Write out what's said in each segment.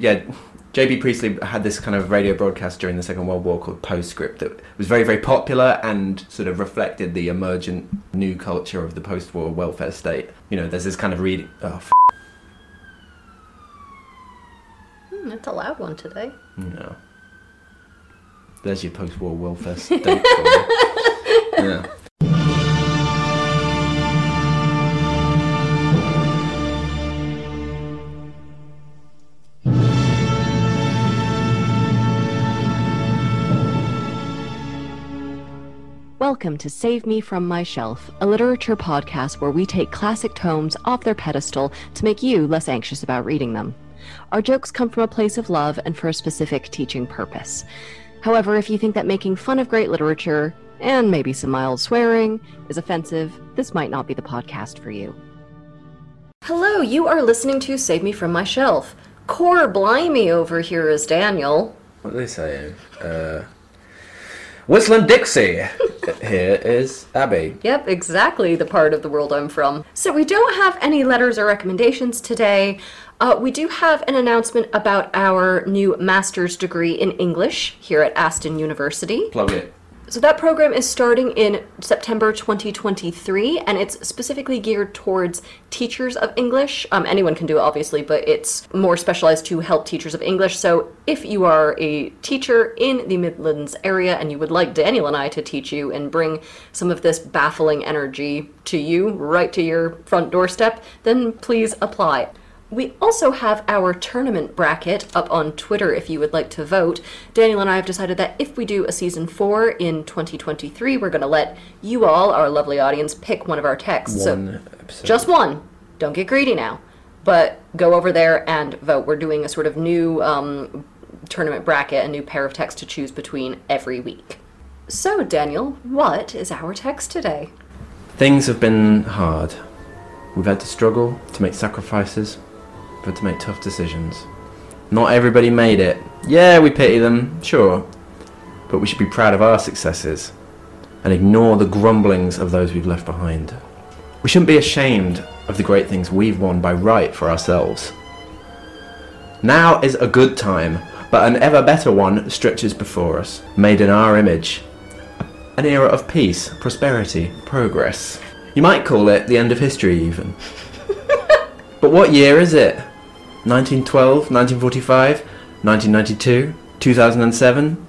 yeah, J.B. Priestley had this kind of radio broadcast during the Second World War called Postscript that was very, very popular and sort of reflected the emergent new culture of the post-war welfare state. You know, there's this kind of reading. Oh, f- Hmm, that's a loud one today. no. There's your post-war welfare state. yeah. Welcome to Save Me From My Shelf, a literature podcast where we take classic tomes off their pedestal to make you less anxious about reading them. Our jokes come from a place of love and for a specific teaching purpose. However, if you think that making fun of great literature, and maybe some mild swearing, is offensive, this might not be the podcast for you. Hello, you are listening to Save Me From My Shelf. Core Blimey over here is Daniel. What are they saying? Uh, Whistling Dixie. Here is Abby. Yep, exactly the part of the world I'm from. So we don't have any letters or recommendations today. Uh, we do have an announcement about our new master's degree in English here at Aston University. Plug it. So that program is starting in September 2023, and it's specifically geared towards teachers of English. Um, anyone can do it, obviously, but it's more specialized to help teachers of English. So if you are a teacher in the Midlands area and you would like Daniel and I to teach you and bring some of this baffling energy to you, right to your front doorstep, then please apply. We also have our tournament bracket up on Twitter if you would like to vote. Daniel and I have decided that if we do a season four in 2023, we're going to let you all, our lovely audience, pick one of our texts. One so episode. just one. Don't get greedy now. But go over there and vote. We're doing a sort of new um, tournament bracket, a new pair of texts to choose between every week. So, Daniel, what is our text today? Things have been hard. We've had to struggle, to make sacrifices, we've to make tough decisions. Not everybody made it. Yeah, we pity them, sure. But we should be proud of our successes and ignore the grumblings of those we've left behind. We shouldn't be ashamed of the great things we've won by right for ourselves. Now is a good time, but an ever better one stretches before us, made in our image. An era of peace, prosperity, progress. You might call it the end of history, even. but what year is it? 1912, 1945, 1992, 2007?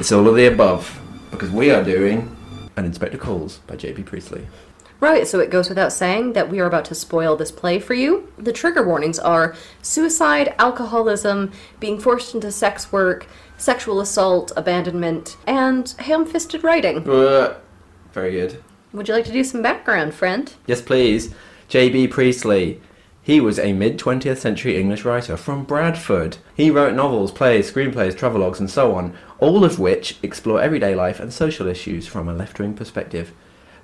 It's all of the above, because we are doing An Inspector Calls by J.B. Priestley. Right, so it goes without saying that we are about to spoil this play for you. The trigger warnings are suicide, alcoholism, being forced into sex work, sexual assault, abandonment, and ham fisted writing. Uh, Very good. Would you like to do some background, friend? Yes, please. J.B. Priestley. He was a mid 20th century English writer from Bradford. He wrote novels, plays, screenplays, travelogues, and so on, all of which explore everyday life and social issues from a left wing perspective.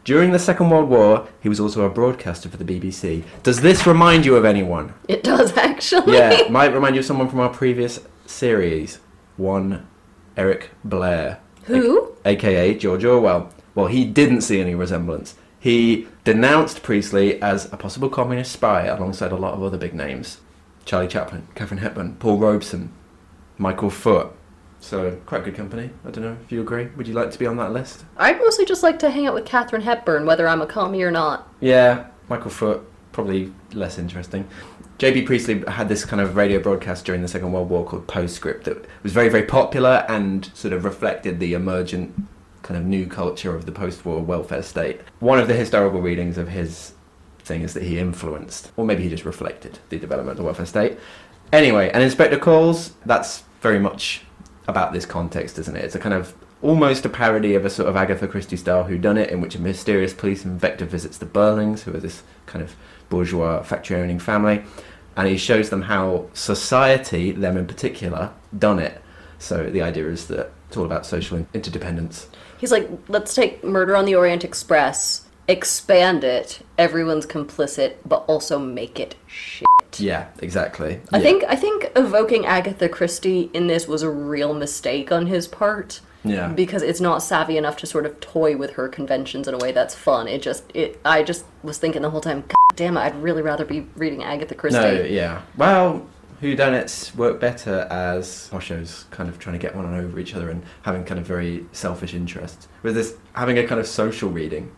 During the Second World War, he was also a broadcaster for the BBC. Does this remind you of anyone? It does actually. Yeah, might remind you of someone from our previous series. One Eric Blair. Who? aka George Orwell. Well, he didn't see any resemblance. He denounced Priestley as a possible communist spy alongside a lot of other big names. Charlie Chaplin, Katharine Hepburn, Paul Robeson, Michael Foot. So, quite good company. I don't know if you agree. Would you like to be on that list? I'd mostly just like to hang out with Katharine Hepburn, whether I'm a commie or not. Yeah, Michael Foot, probably less interesting. J.B. Priestley had this kind of radio broadcast during the Second World War called Postscript that was very, very popular and sort of reflected the emergent kind of new culture of the post-war welfare state. One of the historical readings of his thing is that he influenced, or maybe he just reflected the development of the welfare state. Anyway, and Inspector Calls, that's very much about this context, isn't it? It's a kind of almost a parody of a sort of Agatha Christie style whodunit in which a mysterious police inspector visits the Birlings, who are this kind of bourgeois factory owning family, and he shows them how society, them in particular, done it. So the idea is that it's all about social interdependence. He's like, let's take Murder on the Orient Express, expand it, everyone's complicit, but also make it shit. Yeah, exactly. I Yeah. think I think evoking Agatha Christie in this was a real mistake on his part. Yeah. Because it's not savvy enough to sort of toy with her conventions in a way that's fun. It just it I just was thinking the whole time, God damn it, I'd really rather be reading Agatha Christie. No, yeah. Well, whodunits work better as poshos kind of trying to get one on over each other and having kind of very selfish interests. With this having a kind of social reading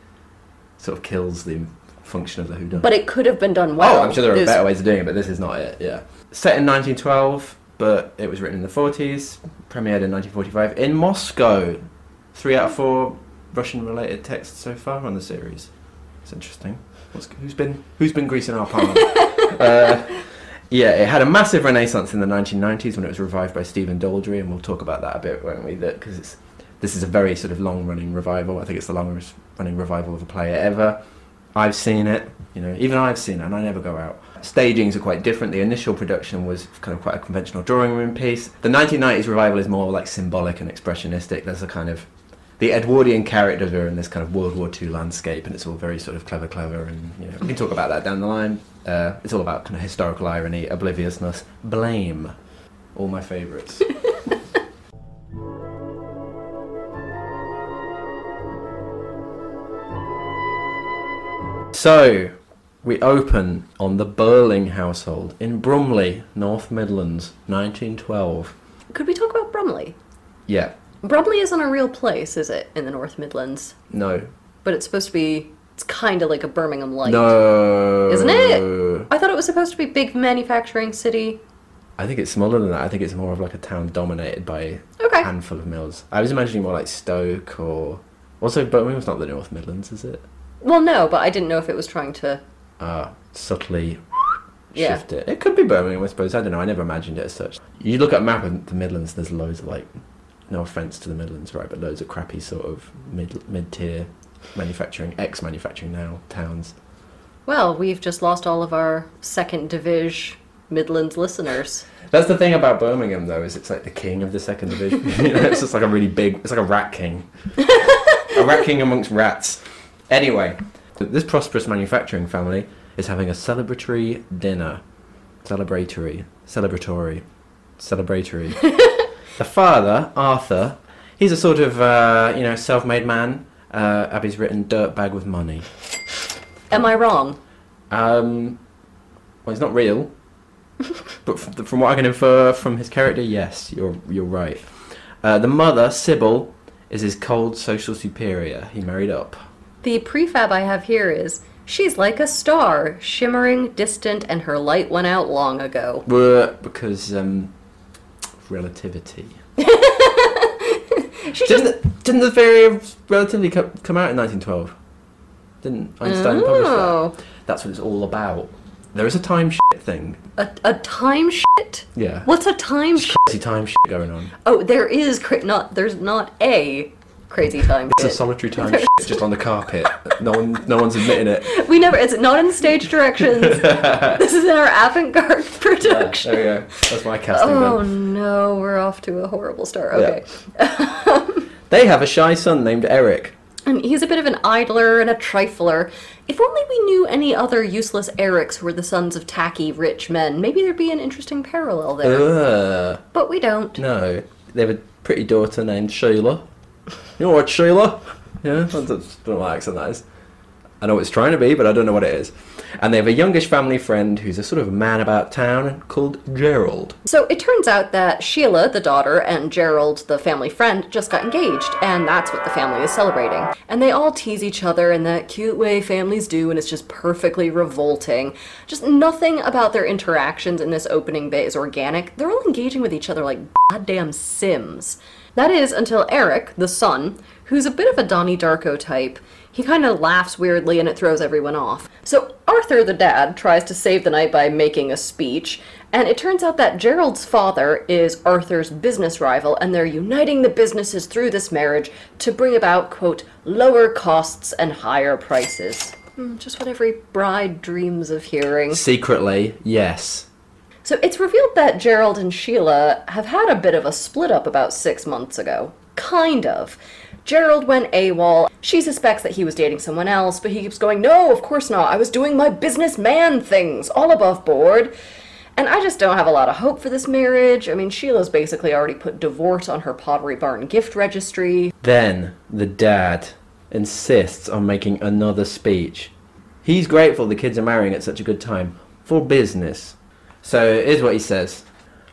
sort of kills the function of the whodunit. But it could have been done well. oh, I'm sure there are There's- better ways of doing it, but this is not it. Yeah, set in 1912, but it was written in the 40s. Premiered in 1945 in Moscow. Three out of four Russian-related texts so far on the series. It's interesting. What's, who's been who's been greasing our palm? uh, yeah, it had a massive renaissance in the 1990s when it was revived by Stephen Daldry, and we'll talk about that a bit, won't we? Because this is a very sort of long-running revival. I think it's the longest-running revival of a play ever. I've seen it, you know, even I've seen it, and I never go out. Stagings are quite different. The initial production was kind of quite a conventional drawing room piece. The 1990s revival is more like symbolic and expressionistic. There's a kind of the Edwardian characters are in this kind of World War II landscape, and it's all very sort of clever, clever, and you know we can talk about that down the line. Uh, it's all about kind of historical irony, obliviousness, blame, all my favourites. so we open on the Birling household in Brumley, North Midlands, 1912. Could we talk about Brumley? Yeah, Brumley isn't a real place, is it, in the North Midlands? no, But it's supposed to be. It's kind of like a Birmingham light. no, Isn't it? I thought it was supposed to be big manufacturing city. I think it's smaller than that. I think it's more of like a town dominated by Okay. a handful of mills. I was imagining more like Stoke or also Birmingham's not the North Midlands, is it? Well, no, but I didn't know if it was trying to. Uh, subtly Yeah. shift it. It could be Birmingham, I suppose. I don't know. I never imagined it as such. You look at a map of the Midlands. There's loads of like, no offense to the Midlands, right? But loads of crappy sort of mid mid tier manufacturing, ex manufacturing now towns. Well, we've just lost all of our second division Midlands listeners. That's the thing about Birmingham, though, is it's like the king of the second division. you know, it's just like a really big. It's like a rat king, a rat king amongst rats. Anyway, this prosperous manufacturing family is having a celebratory dinner, celebratory, celebratory, celebratory. the father, Arthur, he's a sort of uh, you know self-made man. Uh, Abby's written "dirtbag with money." Am I wrong? Um, well, it's not real, but f- from what I can infer from his character, yes, you're you're right. Uh, the mother, Sybil, is his cold social superior. He married up. The prefab I have here is she's like a star, shimmering, distant, and her light went out long ago. Because um, relativity. Didn't didn't the theory of relativity co- come out in 1912? Didn't Einstein publish that? oh, That's what it's all about. There is a time shit thing. a, a time shit. Yeah. What's a time shit? Crazy time shit going on. Oh, there is cra- not. There's not a crazy time It's a shit. solitary time just on the carpet. No one, no one's admitting it. We never. It's not in stage directions. this is in our avant-garde production. There we go. That's my casting Oh done. no, we're off to a horrible start. Yeah. Okay. They have a shy son named Eric. And he's a bit of an idler and a trifler. If only we knew any other useless Erics who were the sons of tacky rich men, maybe there'd be an interesting parallel there. Ugh. but we don't. No. They have a pretty daughter named Sheila. You know what, Sheila? Yeah, I don't know what accent that is. I know what it's trying to be, but I don't know what it is. And they have a youngish family friend who's a sort of man about town called Gerald. So it turns out that Sheila, the daughter, and Gerald, the family friend, just got engaged, and that's what the family is celebrating. And they all tease each other in that cute way families do, and it's just perfectly revolting. Just nothing about their interactions in this opening bit is organic. They're all engaging with each other like goddamn Sims. That is until Eric, the son, who's a bit of a Donnie Darko type, he kind of laughs weirdly and it throws everyone off. So Arthur, the dad, tries to save the night by making a speech, and it turns out that Gerald's father is Arthur's business rival, and they're uniting the businesses through this marriage to bring about, quote, lower costs and higher prices. Hmm, Just what every bride dreams of hearing. Secretly, yes. So it's revealed that Gerald and Sheila have had a bit of a split up about six months ago. Kind of. Gerald went AWOL. She suspects that he was dating someone else, but he keeps going, No, of course not. I was doing my businessman things, all above board. And I just don't have a lot of hope for this marriage. I mean, Sheila's basically already put divorce on her Pottery Barn gift registry. Then the dad insists on making another speech. He's grateful the kids are marrying at such a good time for business. So here's what he says.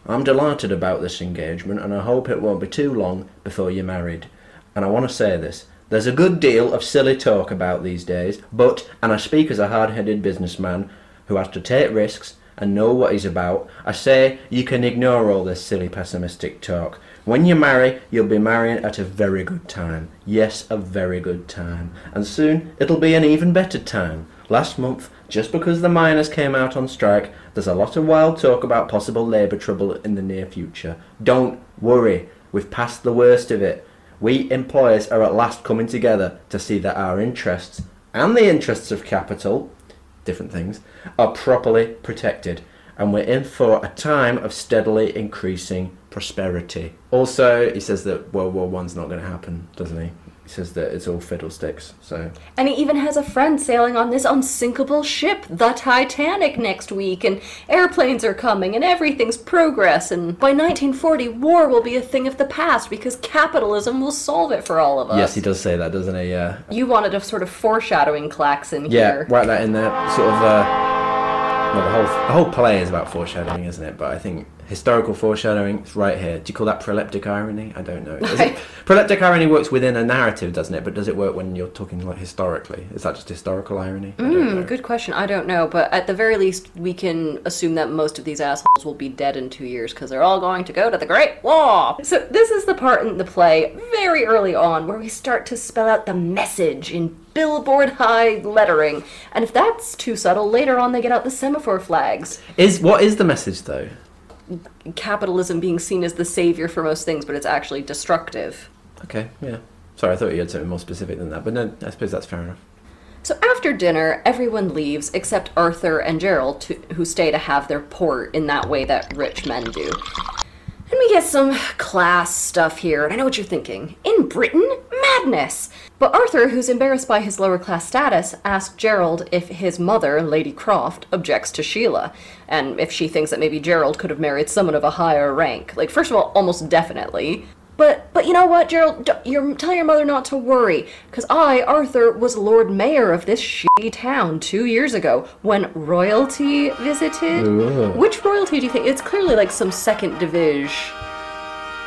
I'm delighted about this engagement and I hope it won't be too long before you're married. And I want to say this. There's a good deal of silly talk about these days, but, and I speak as a hard headed businessman who has to take risks and know what he's about, I say you can ignore all this silly pessimistic talk. When you marry, you'll be marrying at a very good time. Yes, a very good time. And soon it'll be an even better time. Last month, just because the miners came out on strike, there's a lot of wild talk about possible labour trouble in the near future. Don't worry, we've passed the worst of it. We employers are at last coming together to see that our interests and the interests of capital, different things, are properly protected. And we're in for a time of steadily increasing prosperity. Also, he says that World War One's not going to happen, doesn't he? Says that it's all fiddlesticks. So And he even has a friend sailing on this unsinkable ship, the Titanic, next week, and airplanes are coming, and everything's progress, and by 1940, war will be a thing of the past because capitalism will solve it for all of us. yes, he does say that, doesn't he? Yeah. You wanted a sort of foreshadowing klaxon Yeah, here. write that in there. Sort of. Uh, well, the whole the whole play is about foreshadowing, isn't it? But I think historical foreshadowing is right here. Do you call that proleptic irony? I don't know. It, proleptic irony works within a narrative, doesn't it? But does it work when you're talking like historically? Is that just historical irony? I don't know. Hmm, good question. I don't know, but at the very least, we can assume that most of these assholes will be dead in two years because they're all going to go to the Great War. So this is the part in the play very early on where we start to spell out the message in billboard high lettering, and if that's too subtle, later on they get out the semaphore flags. Is what is the message though? Capitalism being seen as the savior for most things, but it's actually destructive. Okay, yeah. Sorry, I thought you had something more specific than that, but no, I suppose that's fair enough. So after dinner, everyone leaves except Arthur and Gerald, to, who stay to have their port in that way that rich men do. And we get some class stuff here, and I know what you're thinking. In Britain? Madness! But Arthur, who's embarrassed by his lower class status, asks Gerald if his mother, Lady Croft, objects to Sheila, and if she thinks that maybe Gerald could have married someone of a higher rank. Like, first of all, almost definitely. But but you know what, Gerald? You're, tell your mother not to worry, because I, Arthur, was Lord Mayor of this shitty town two years ago when royalty visited. Ooh. Which royalty do you think? It's clearly like some second division.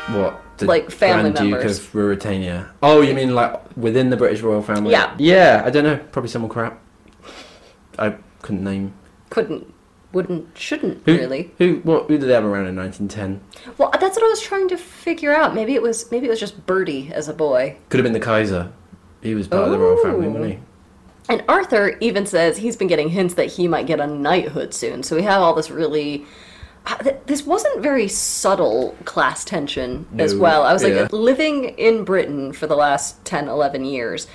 What? Like family Grand Duke members. of Ruritania. Oh, you mean like within the British royal family? Yeah. Yeah, I don't know. Probably someone crap. I couldn't name. Couldn't, wouldn't, shouldn't Who, really. Who? What? Who did they have around in 1910? Well, that's what I was trying to figure out. Maybe it was maybe it was just Bertie as a boy. Could have been the Kaiser. He was part of the royal family, Ooh. wasn't he? And Arthur even says he's been getting hints that he might get a knighthood soon. So we have all this really. uh, This wasn't very subtle class tension as No, well. I was yeah. like, living in Britain for the last 10, 11 years,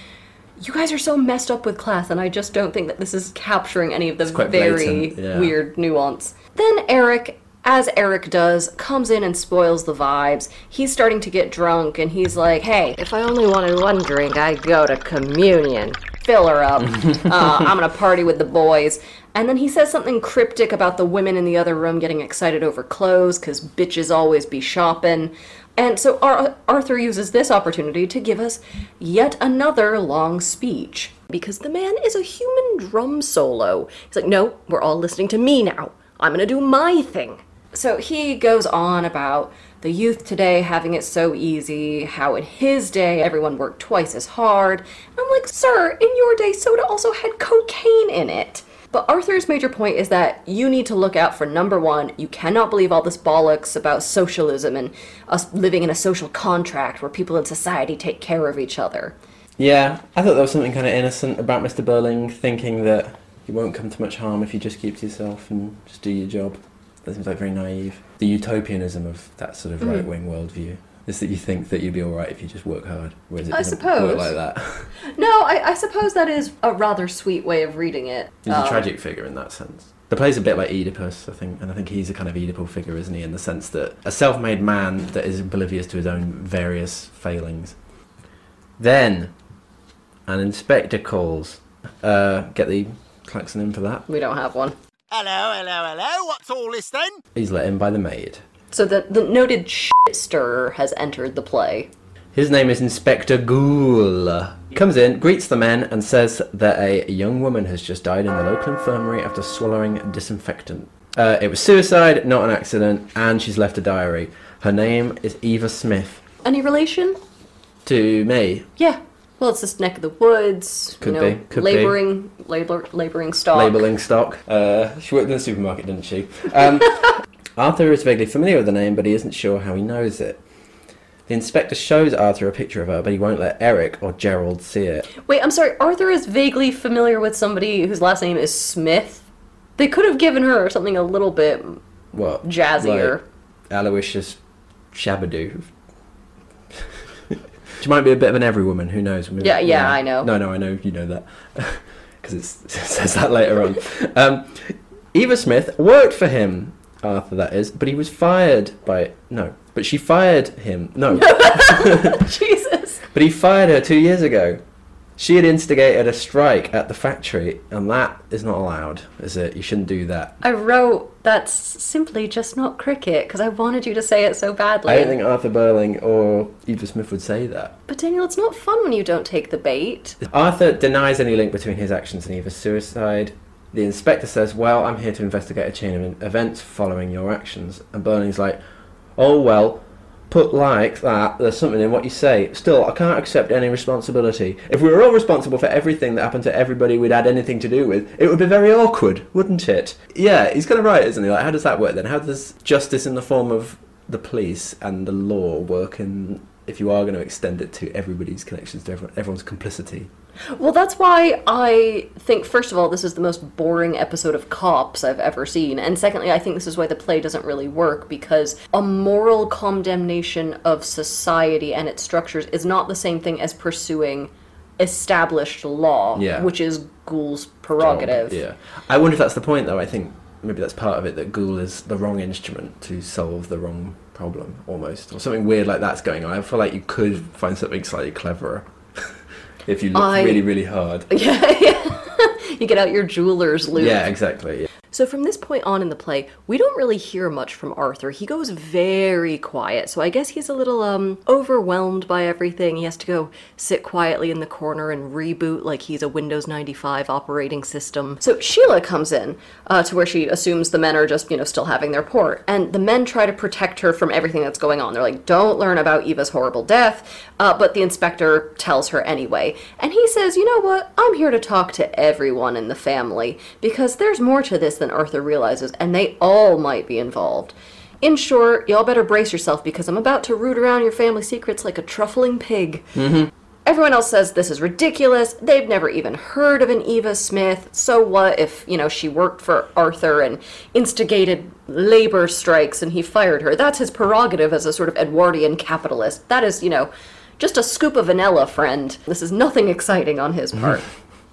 you guys are so messed up with class, and I just don't think that this is capturing any of the very yeah. weird nuance. Then Eric, as Eric does, comes in and spoils the vibes. He's starting to get drunk, and he's like, hey, If I only wanted one drink, I'd go to communion. fill her up. uh, I'm gonna party with the boys. And then he says something cryptic about the women in the other room getting excited over clothes because bitches always be shopping. And so Ar- Arthur uses this opportunity to give us yet another long speech. Because the man is a human drum solo. He's like, no, we're all listening to me now. I'm gonna do my thing. So he goes on about the youth today having it so easy, how in his day everyone worked twice as hard. I'm like, sir, in your day soda also had cocaine in it. But Arthur's major point is that you need to look out for number one, you cannot believe all this bollocks about socialism and us living in a social contract where people in society take care of each other. Yeah, I thought there was something kind of innocent about Mr. Birling thinking that you won't come to much harm if you just keep to yourself and just do your job. That seems like very naive. The utopianism of that sort Mm. of right wing worldview is that you think that you'd be alright if you just work hard, whereas it I doesn't suppose. work like that. No, I, I suppose that is a rather sweet way of reading it. He's Um, a tragic figure in that sense. The play's a bit like Oedipus, I think, and I think he's a kind of Oedipal figure, isn't he, in the sense that a self-made man that is oblivious to his own various failings. Then, an inspector calls. Uh, get the klaxon in for that. We don't have one. Hello, hello, hello. What's all this then? He's let in by the maid. So the, the noted shit stirrer has entered the play. His name is Inspector Goole. He comes in, greets the men, and says that a young woman has just died in the local infirmary after swallowing disinfectant. Uh, it was suicide, not an accident, and she's left a diary. Her name is Eva Smith. Any relation? To me, Yeah. Well, it's this neck of the woods. Could you know, be, could be. laboring, labor, laboring stock. labeling stock. Uh, she worked in the supermarket, didn't she? Um, Arthur is vaguely familiar with the name, but he isn't sure how he knows it. The inspector shows Arthur a picture of her, but he won't let Eric or Gerald see it. Wait, I'm sorry. Arthur is vaguely familiar with somebody whose last name is Smith. They could have given her something a little bit What? jazzier. Like Aloysius Shabadoo. she might be a bit of an everywoman, who knows? Yeah, yeah, I know. No, no, I know you know that. Because it says that later on. Um, Eva Smith worked for him, Arthur that is, but he was fired by... No, but she fired him. No, Jesus. but he fired her two years ago. She had instigated a strike at the factory, and that is not allowed, is it? You shouldn't do that. I wrote that's simply just not cricket because I wanted you to say it so badly. I don't think Arthur Birling or Eva Smith would say that. But Daniel, it's not fun when you don't take the bait. Arthur denies any link between his actions and Eva's suicide. The inspector says, Well, I'm here to investigate a chain of events following your actions. And Birling's like, Oh, well, put like that, there's something in what you say. Still, I can't accept any responsibility. If we were all responsible for everything that happened to everybody we'd had anything to do with, it would be very awkward, wouldn't it? Yeah, he's kind of right, isn't he? Like, how does that work then? How does justice in the form of the police and the law work in if you are going to extend it to everybody's connections to everyone, everyone's complicity? Well, that's why I think, first of all, this is the most boring episode of Cops I've ever seen. And secondly, I think this is why the play doesn't really work because a moral condemnation of society and its structures is not the same thing as pursuing established law, Yeah. which is Goole's prerogative. Yeah. I wonder if that's the point, though. I think maybe that's part of it that Goole is the wrong instrument to solve the wrong problem, almost. Or something weird like that's going on. I feel like you could find something slightly cleverer if you look I- really, really hard. Yeah, yeah. you get out your jeweler's loop. Yeah, exactly. So from this point on in the play, we don't really hear much from Arthur. He goes very quiet. So I guess he's a little um overwhelmed by everything. He has to go sit quietly in the corner and reboot like he's a Windows 95 operating system. So Sheila comes in uh, to where she assumes the men are just, you know, still having their port. And the men try to protect her from everything that's going on. They're like, "Don't learn about Eva's horrible death." Uh, but the inspector tells her anyway. And he says, "You know what? I'm here to talk to everyone in the family because there's more to this than Arthur realizes, and they all might be involved. In short, y'all better brace yourself because I'm about to root around your family secrets like a truffling pig. Everyone else says this is ridiculous. They've never even heard of an Eva Smith. So what if, you know, she worked for Arthur and instigated labor strikes and he fired her? That's his prerogative as a sort of Edwardian capitalist. That is, you know, just a scoop of vanilla, friend. This is nothing exciting on his part.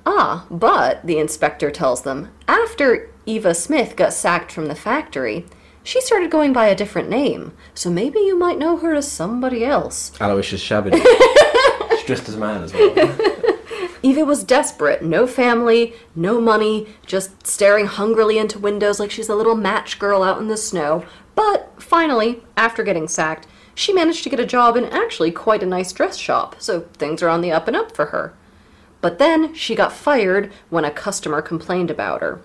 Ah, but, the inspector tells them, after Eva Smith got sacked from the factory, she started going by a different name, so maybe you might know her as somebody else. Aloysius Shabbat. She's dressed as a man as well. Eva was desperate. No family, no money, just staring hungrily into windows like she's a little match girl out in the snow. But finally, after getting sacked, she managed to get a job in actually quite a nice dress shop, so things are on the up and up for her. But then she got fired when a customer complained about her.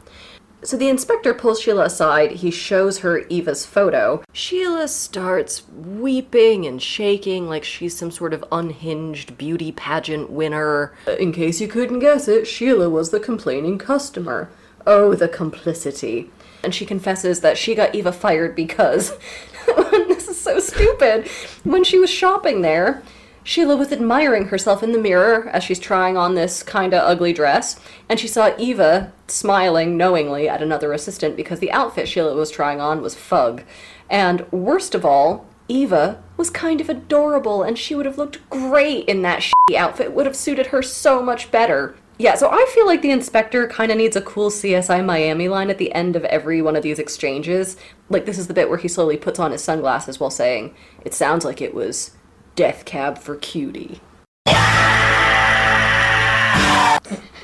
So the inspector pulls Sheila aside. He shows her Eva's photo. Sheila starts weeping and shaking like she's some sort of unhinged beauty pageant winner. Uh, in case you couldn't guess it, Sheila was the complaining customer. Oh, the complicity. And she confesses that she got Eva fired because this is so stupid. When she was shopping there, Sheila was admiring herself in the mirror as she's trying on this kinda ugly dress, and she saw Eva smiling knowingly at another assistant because the outfit Sheila was trying on was fug. And worst of all, Eva was kind of adorable, and she would have looked great in that shitty outfit, would have suited her so much better. Yeah, so I feel like the inspector kind of needs a cool CSI Miami line at the end of every one of these exchanges. Like, this is the bit where he slowly puts on his sunglasses while saying, It sounds like it was Death Cab for Cutie.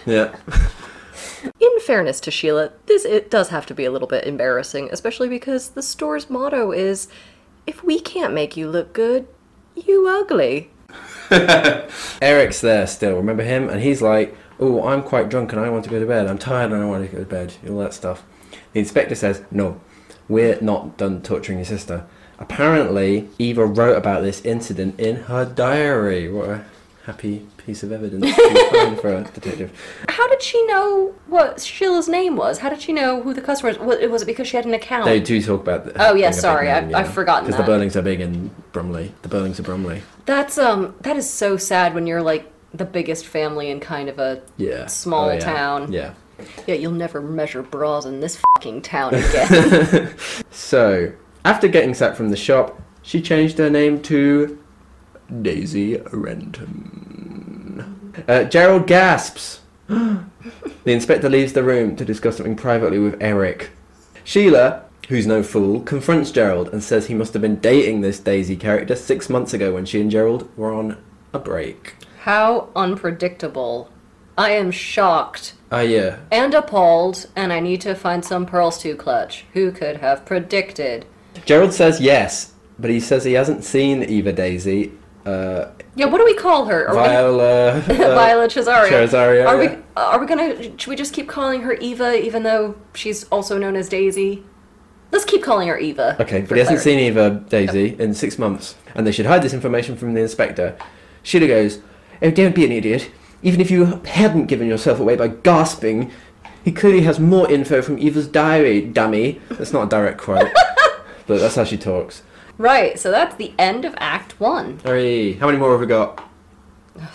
yeah. In fairness to Sheila, this it does have to be a little bit embarrassing, especially because the store's motto is if we can't make you look good, you ugly. Eric's there still, remember him? And he's like, Oh, I'm quite drunk and I want to go to bed. I'm tired and I want to go to bed. All that stuff. The inspector says, No, We're not done torturing your sister. Apparently, Eva wrote about this incident in her diary. What a happy piece of evidence to find for a detective. How did she know what Sheila's name was? How did she know who the customer was? Was was it because she had an account? They do talk about. The, Oh, yeah, being a big sorry, I- name, I've forgotten Because the that. Birlings are big in Brumley. The Birlings are Brumley. That's um that is so sad when you're like the biggest family in kind of a Yeah. Small Oh, yeah. town. Yeah. yeah you'll never measure bras in this fucking town again. So, after getting sacked from the shop, she changed her name to Daisy Renton. Uh, Gerald gasps. the inspector leaves the room to discuss something privately with Eric. Sheila, who's no fool, confronts Gerald and says he must have been dating this Daisy character six months ago when she and Gerald were on a break. How unpredictable. I am shocked Ah, yeah. and appalled, and I need to find some pearls to clutch. Who could have predicted? Gerald says yes, but he says he hasn't seen Eva Daisy. Uh, Yeah, what do we call her? Are we Viola. uh, Viola Cesario. Cesario, Are yeah. we are we gonna should we just keep calling her Eva even though she's also known as Daisy? Let's keep calling her Eva. Okay, but he hasn't seen Eva Daisy in six months, and they should hide this information from the inspector. Sheila goes, "Oh, don't be an idiot. Even if you hadn't given yourself away by gasping, he clearly has more info from Eva's diary, dummy." That's not a direct quote, but that's how she talks. Right, so that's the end of Act One. Hurry! How many more have we got?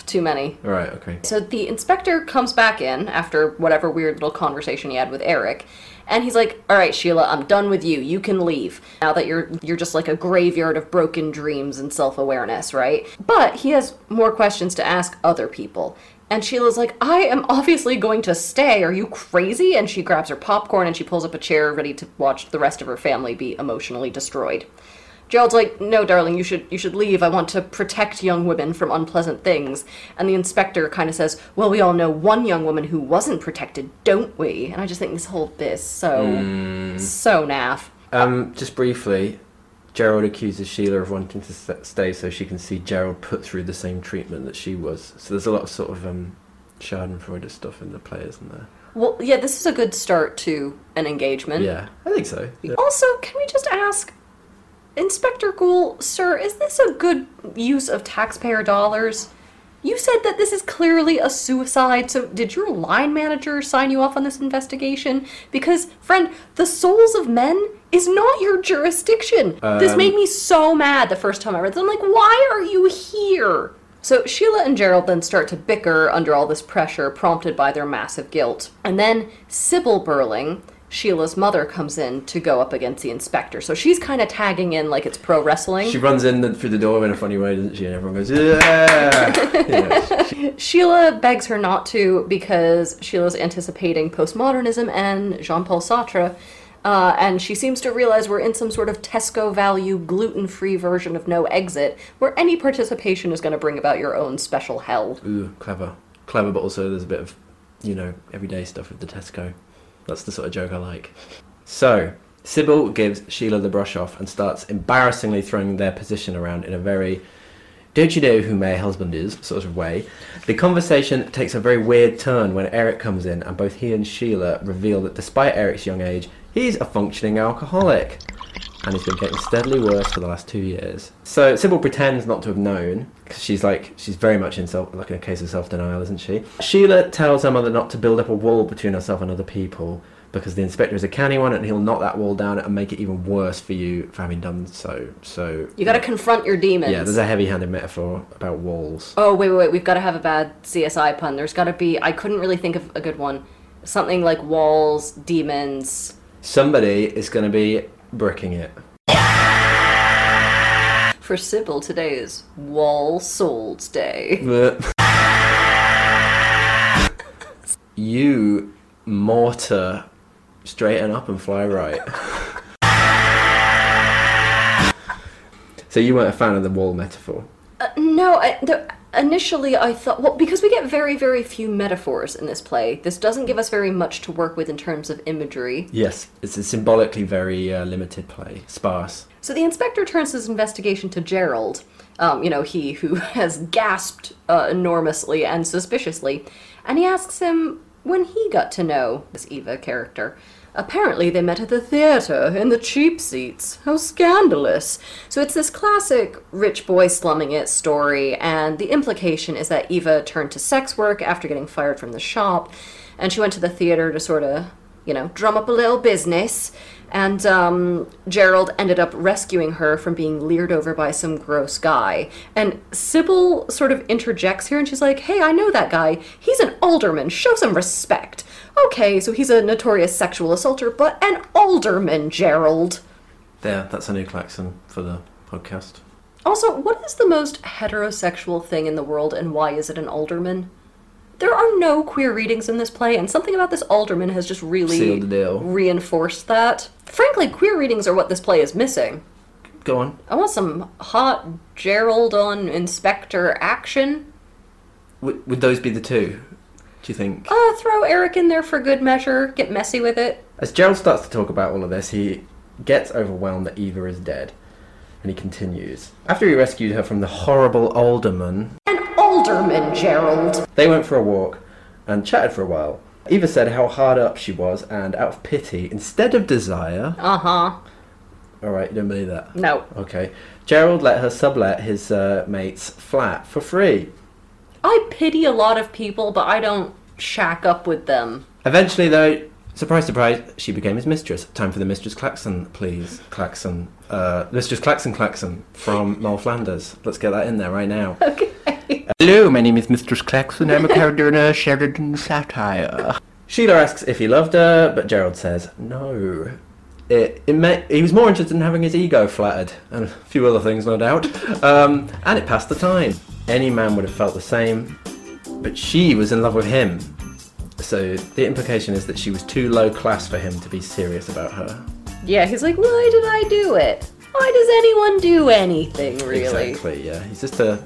Too many. All right, okay. So the inspector comes back in after whatever weird little conversation he had with Eric, and he's like, "All right, Sheila, I'm done with you. You can leave now that you're you're just like a graveyard of broken dreams and self-awareness, right?" But he has more questions to ask other people. And Sheila's like, I am obviously going to stay. Are you crazy? And she grabs her popcorn and she pulls up a chair ready to watch the rest of her family be emotionally destroyed. Gerald's like, "No, darling, you should you should leave. I want to protect young women from unpleasant things." And the inspector kind of says, "Well, we all know one young woman who wasn't protected, don't we?" And I just think this whole bit is so so naff. Um, just briefly, Gerald accuses Sheila of wanting to st- stay so she can see Gerald put through the same treatment that she was. So there's a lot of sort of um, Schadenfreude stuff in the play, isn't there? Well, yeah, this is a good start to an engagement. Yeah, I think so. Yeah. Also, can we just ask, Inspector Goole, sir, is this a good use of taxpayer dollars? You said that this is clearly a suicide, so did your line manager sign you off on this investigation? Because, friend, the souls of men is not your jurisdiction. this Um, made me so mad the first time I read this. I'm like, why are you here? So Sheila and Gerald then start to bicker under all this pressure prompted by their massive guilt. And then Sybil Birling, Sheila's mother, comes in to go up against the inspector. So she's kind of tagging in like it's pro wrestling. She runs in the, through the door in a funny way, doesn't she? And everyone goes, yeah. yeah. Sheila begs her not to because Sheila's anticipating postmodernism and Jean Paul Sartre. Uh, and she seems to realize we're in some sort of Tesco value, gluten free version of no exit, where any participation is going to bring about your own special hell. Ooh, clever. Clever, but also there's a bit of, you know, everyday stuff with the Tesco. That's the sort of joke I like. So, Sybil gives Sheila the brush off and starts embarrassingly throwing their position around in a very don't you know who my husband is sort of way. The conversation takes a very weird turn when Eric comes in, and both he and Sheila reveal that despite Eric's young age, he's a functioning alcoholic. And it's been getting steadily worse for the last two years. So Sybil pretends not to have known, because she's like, she's very much in self, like in a case of self-denial, isn't she? Sheila tells her mother not to build up a wall between herself and other people, because the inspector is a canny one, and he'll knock that wall down and make it even worse for you for having done so. So You got to confront your demons. yeah, there's a heavy-handed metaphor about walls. Oh, wait, wait, wait. We've got to have a bad CSI pun. There's got to be. I couldn't really think of a good one. Something like walls, demons. Somebody is going to be bricking it. For Sybil, today is Wall Souls Day. you mortar straighten up and fly right. so you weren't a fan of the wall metaphor. Uh, no, I, the, initially I thought, well, because we get very, very few metaphors in this play, this doesn't give us very much to work with in terms of imagery. Yes, it's a symbolically very uh, limited play, sparse. So the inspector turns his investigation to Gerald, um, you know, he who has gasped uh, enormously and suspiciously, and he asks him when he got to know this Eva character. Apparently, they met at the theatre in the cheap seats. How scandalous. So, it's this classic rich boy slumming it story, and the implication is that Eva turned to sex work after getting fired from the shop, and she went to the theater to sort of, you know, drum up a little business. And um, Gerald ended up rescuing her from being leered over by some gross guy. And Sybil sort of interjects here and she's like, Hey, I know that guy. He's an alderman. Show some respect. Okay, so he's a notorious sexual assaulter, but an alderman, Gerald. There, that's a new klaxon for the podcast. Also, what is the most heterosexual thing in the world and why is it an alderman? There are no queer readings in this play, and something about this alderman has just really Sealed the deal. reinforced that. Frankly, queer readings are what this play is missing. Go on. I want some hot Gerald on Inspector action. Would, would those be the two? Do you think? Uh, throw Eric in there for good measure, get messy with it. As Gerald starts to talk about all of this, he gets overwhelmed that Eva is dead. And he continues. After he rescued her from the horrible alderman, An alderman, Gerald. they went for a walk and chatted for a while. Eva said how hard up she was, and out of pity, instead of desire. Uh huh. Alright, you don't believe that? No. Okay. Gerald let her sublet his uh, mate's flat for free. I pity a lot of people, but I don't shack up with them. Eventually, though, surprise, surprise, she became his mistress. Time for the Mistress Klaxon, please. Klaxon. Uh, Mistress Klaxon Klaxon from Moll Flanders. Let's get that in there right now. Okay. Hello, my name is Mistress Klaxon. I'm a character in a Sheridan satire. Sheila asks if he loved her, but Gerald says no. It, it meant, he was more interested in having his ego flattered, and a few other things, no doubt. Um, and it passed the time. Any man would have felt the same, but she was in love with him. So the implication is that she was too low class for him to be serious about her. Yeah, he's like, why did I do it? Why does anyone do anything, really? Exactly, yeah. He's just a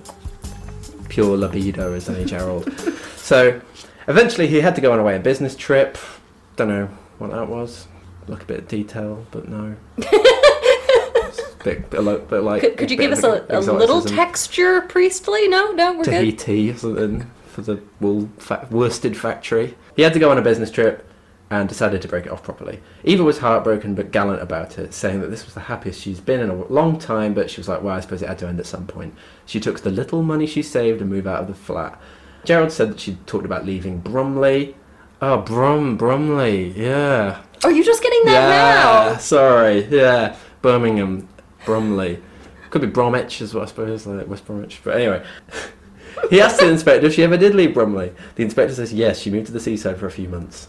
pure libido, isn't he, Gerald? so eventually he had to go on a way a business trip. Don't know what that was. Look a bit of detail, but no. Bit, bit like Could, could you give us a, a little texture, Priestley? No, no, we're good. Tahiti or something for the wool fa- worsted factory. He had to go on a business trip and decided to break it off properly. Eva was heartbroken but gallant about it, saying that this was the happiest she's been in a long time, but she was like, well, I suppose it had to end at some point. She took the little money she saved and moved out of the flat. Gerald said that she'd talked about leaving Brumley. Oh, Brum, Brumley, yeah. Oh, Are you just getting that yeah, now? sorry, yeah. Birmingham, Brumley. Could be Bromwich as well, I suppose, like West Bromwich. But anyway. he asked the inspector if she ever did leave Brumley. The inspector says yes, she moved to the seaside for a few months.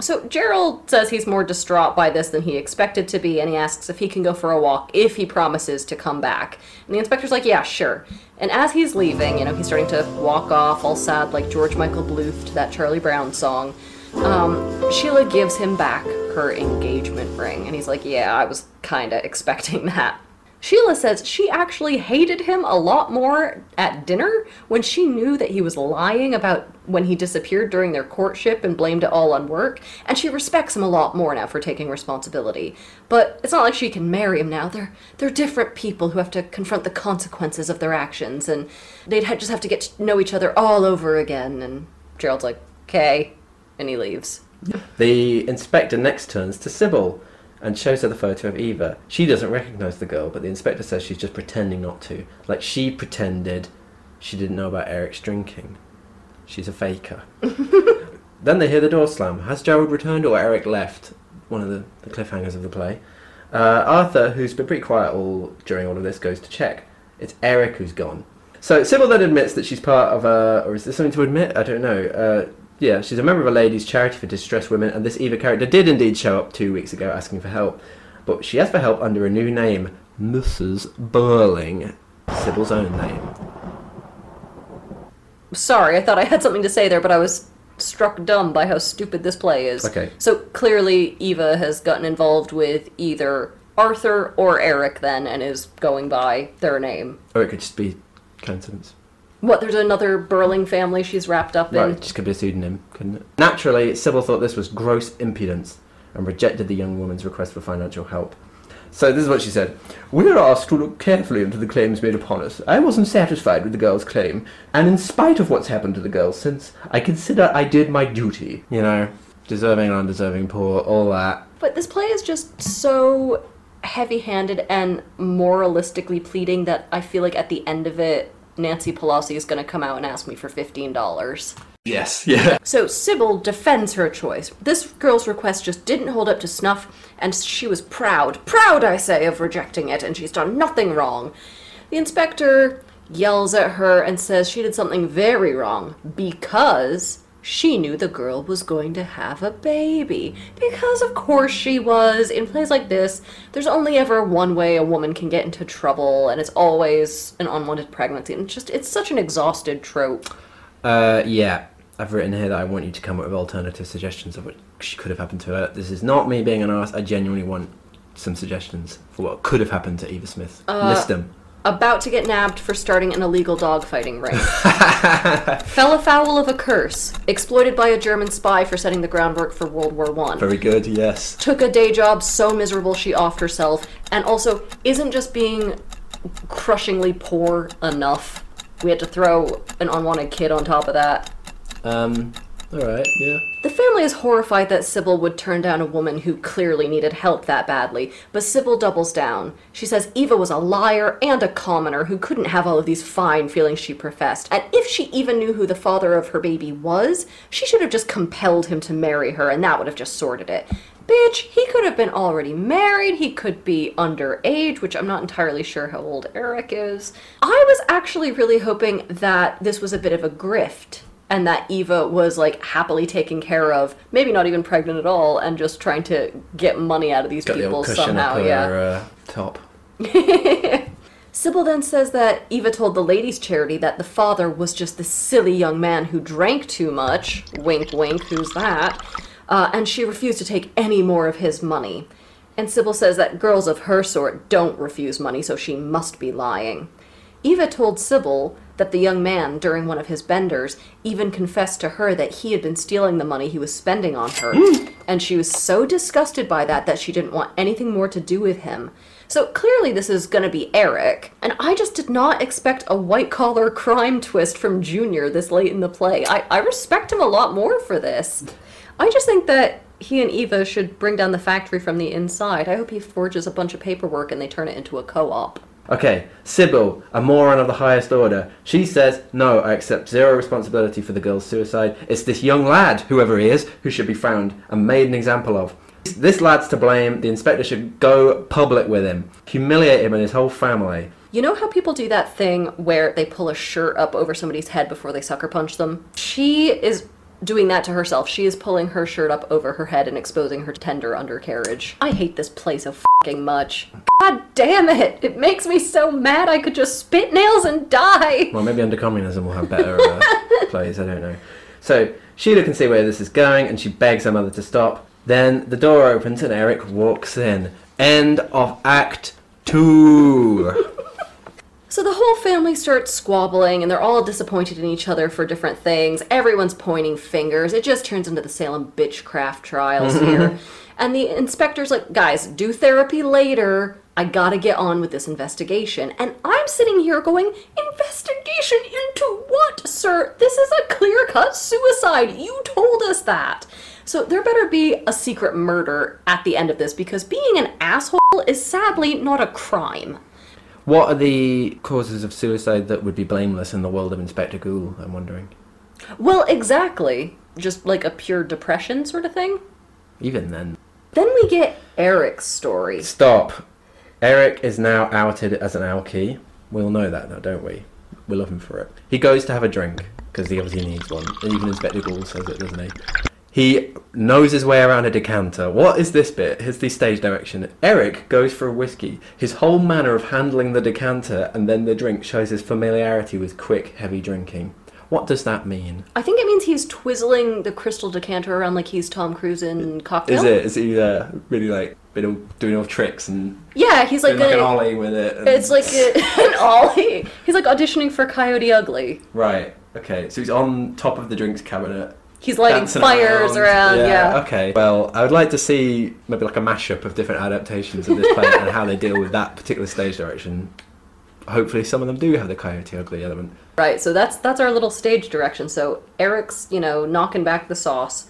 So Gerald says he's more distraught by this than he expected to be, and he asks if he can go for a walk if he promises to come back. And the inspector's like, "Yeah, sure." And as he's leaving, you know, he's starting to walk off, all sad, like George Michael Bluth to that Charlie Brown song. Um, Sheila gives him back her engagement ring, and he's like, "Yeah, I was kinda expecting that." Sheila says she actually hated him a lot more at dinner when she knew that he was lying about when he disappeared during their courtship and blamed it all on work, and she respects him a lot more now for taking responsibility. But it's not like she can marry him now. They're they're different people who have to confront the consequences of their actions, and they'd just have to get to know each other all over again. And Gerald's like, "Okay," and he leaves. The inspector next turns to Sybil and shows her the photo of Eva. She doesn't recognise the girl, but the inspector says she's just pretending not to. Like she pretended she didn't know about Eric's drinking. She's a faker. then they hear the door slam. Has Gerald returned or Eric left? One of the, the cliffhangers of the play. Uh, Arthur, who's been pretty quiet all during all of this, goes to check. It's Eric who's gone. So Sybil then admits that she's part of a, or is there something to admit? I don't know. Uh, yeah, she's a member of a ladies' charity for distressed women, and this Eva character did indeed show up two weeks ago asking for help. But she asked for help under a new name, Mrs. Birling, Sybil's own name. Sorry, I thought I had something to say there, but I was struck dumb by how stupid this play is. Okay. So clearly, Eva has gotten involved with either Arthur or Eric then, and is going by their name. Or it could just be coincidence. What? There's another Birling family she's wrapped up in. Right, it just could be a pseudonym, couldn't it? Naturally, Sybil thought this was gross impudence and rejected the young woman's request for financial help. So this is what she said. We are asked to look carefully into the claims made upon us. I wasn't satisfied with the girl's claim, and in spite of what's happened to the girl since, I consider I did my duty. You know, deserving and undeserving poor, all that. But this play is just so heavy handed and moralistically pleading that I feel like at the end of it, Nancy Pelosi is going to come out and ask me for $15. Yes. Yeah. So Sybil defends her choice. This girl's request just didn't hold up to snuff, and she was proud, proud, I say, of rejecting it, and she's done nothing wrong. The inspector yells at her and says she did something very wrong because she knew the girl was going to have a baby. Because of course she was. In plays like this, there's only ever one way a woman can get into trouble, and it's always an unwanted pregnancy. And it's just it's such an exhausted trope. Uh, yeah. I've written here that I want you to come up with alternative suggestions of what could have happened to her. This is not me being an arse. I genuinely want some suggestions for what could have happened to Eva Smith. List them. About to get nabbed for starting an illegal dogfighting ring. Fell afoul of a curse, exploited by a German spy for setting the groundwork for World War One. Very good. Yes. Took a day job so miserable she offed herself, and also isn't just being crushingly poor enough. We had to throw an unwanted kid on top of that. Um. All right. Yeah. The family is horrified that Sybil would turn down a woman who clearly needed help that badly, but Sybil doubles down. She says Eva was a liar and a commoner who couldn't have all of these fine feelings she professed, and if she even knew who the father of her baby was, she should have just compelled him to marry her, and that would have just sorted it. Bitch, he could have been already married, he could be underage, which I'm not entirely sure how old Eric is. I was actually really hoping that this was a bit of a grift and that Eva was like happily taken care of, maybe not even pregnant at all, and just trying to get money out of these Got the people old somehow. her Yeah. uh, top. Sybil then says that Eva told the ladies' charity that the father was just this silly young man who drank too much. Wink, wink, who's that? Uh, and she refused to take any more of his money. And Sybil says that girls of her sort don't refuse money, so she must be lying. Eva told Sybil that the young man, during one of his benders, even confessed to her that he had been stealing the money he was spending on her. and she was so disgusted by that that she didn't want anything more to do with him. So clearly, this is gonna be Eric, and I just did not expect a white collar crime twist from Junior this late in the play. I, I respect him a lot more for this. I just think that he and Eva should bring down the factory from the inside. I hope he forges a bunch of paperwork and they turn it into a co op. Okay, Sybil, a moron of the highest order. She says, No, I accept zero responsibility for the girl's suicide. It's this young lad, whoever he is, who should be found and made an example of. This lad's to blame. The inspector should go public with him, humiliate him and his whole family. You know how people do that thing where they pull a shirt up over somebody's head before they sucker punch them? She is doing that to herself. She is pulling her shirt up over her head and exposing her tender undercarriage. I hate this play so fucking much. God damn it! It makes me so mad I could just spit nails and die! Well, maybe under communism we'll have better uh, plays, I don't know. So, Sheila can see where this is going and she begs her mother to stop. Then the door opens and Eric walks in. End of Act 2. So the whole family starts squabbling and they're all disappointed in each other for different things. Everyone's pointing fingers. It just turns into the Salem bitchcraft trials here. And the inspector's like, guys, do therapy later. I gotta get on with this investigation. And I'm sitting here going, investigation into what, sir? This is a clear cut suicide. You told us that. So there better be a secret murder at the end of this because being an asshole is sadly not a crime. What are the causes of suicide that would be blameless in the world of Inspector Goole, I'm wondering? Well, exactly. Just like a pure depression sort of thing. Even then. Then we get Eric's story. Stop. Eric is now outed as an alky. We'll know that now, don't we? We love him for it. He goes to have a drink, because he obviously needs one. And even Inspector Goole says it, doesn't he? He knows his way around a decanter. What is this bit? Here's the stage direction. Eric goes for a whiskey. His whole manner of handling the decanter and then the drink shows his familiarity with quick, heavy drinking. What does that mean? I think it means he's twizzling the crystal decanter around like he's Tom Cruise in Cocktail. Is it? Is he uh, really like of doing all tricks and Yeah, he's like, doing like an ollie with it? It's like a, an ollie. He's like auditioning for Coyote Ugly. right. Okay, so he's on top of the drinks cabinet. He's lighting dancing fires around. yeah. Okay. Well, I would like to see maybe like a mashup of different adaptations of this play and how they deal with that particular stage direction. Hopefully, some of them do have the Coyote Ugly element. Right, so that's that's our little stage direction. So Eric's, you know, knocking back the sauce,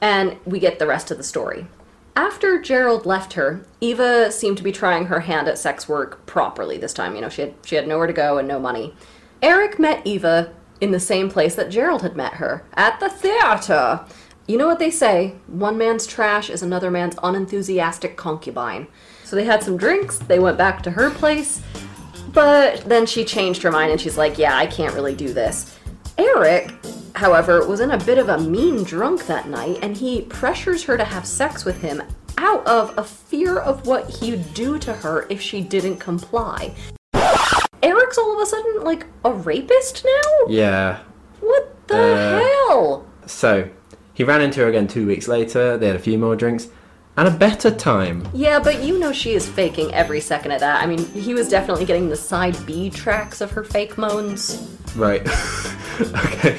and we get the rest of the story. After Gerald left her, Eva seemed to be trying her hand at sex work properly this time. You know, she had she had nowhere to go and no money. Eric met Eva in the same place that Gerald had met her, at the theater. You know what they say, one man's trash is another man's unenthusiastic concubine. So they had some drinks, they went back to her place, but then she changed her mind and she's like, "Yeah, I can't really do this." Eric, however, was in a bit of a mean drunk that night and he pressures her to have sex with him out of a fear of what he'd do to her if she didn't comply. Eric's all of a sudden like a rapist now? Yeah. What the Uh, hell? So he ran into her again two weeks later. They had a few more drinks and a better time. Yeah, but you know she is faking every second of that. I mean, he was definitely getting the side B tracks of her fake moans. Right. okay.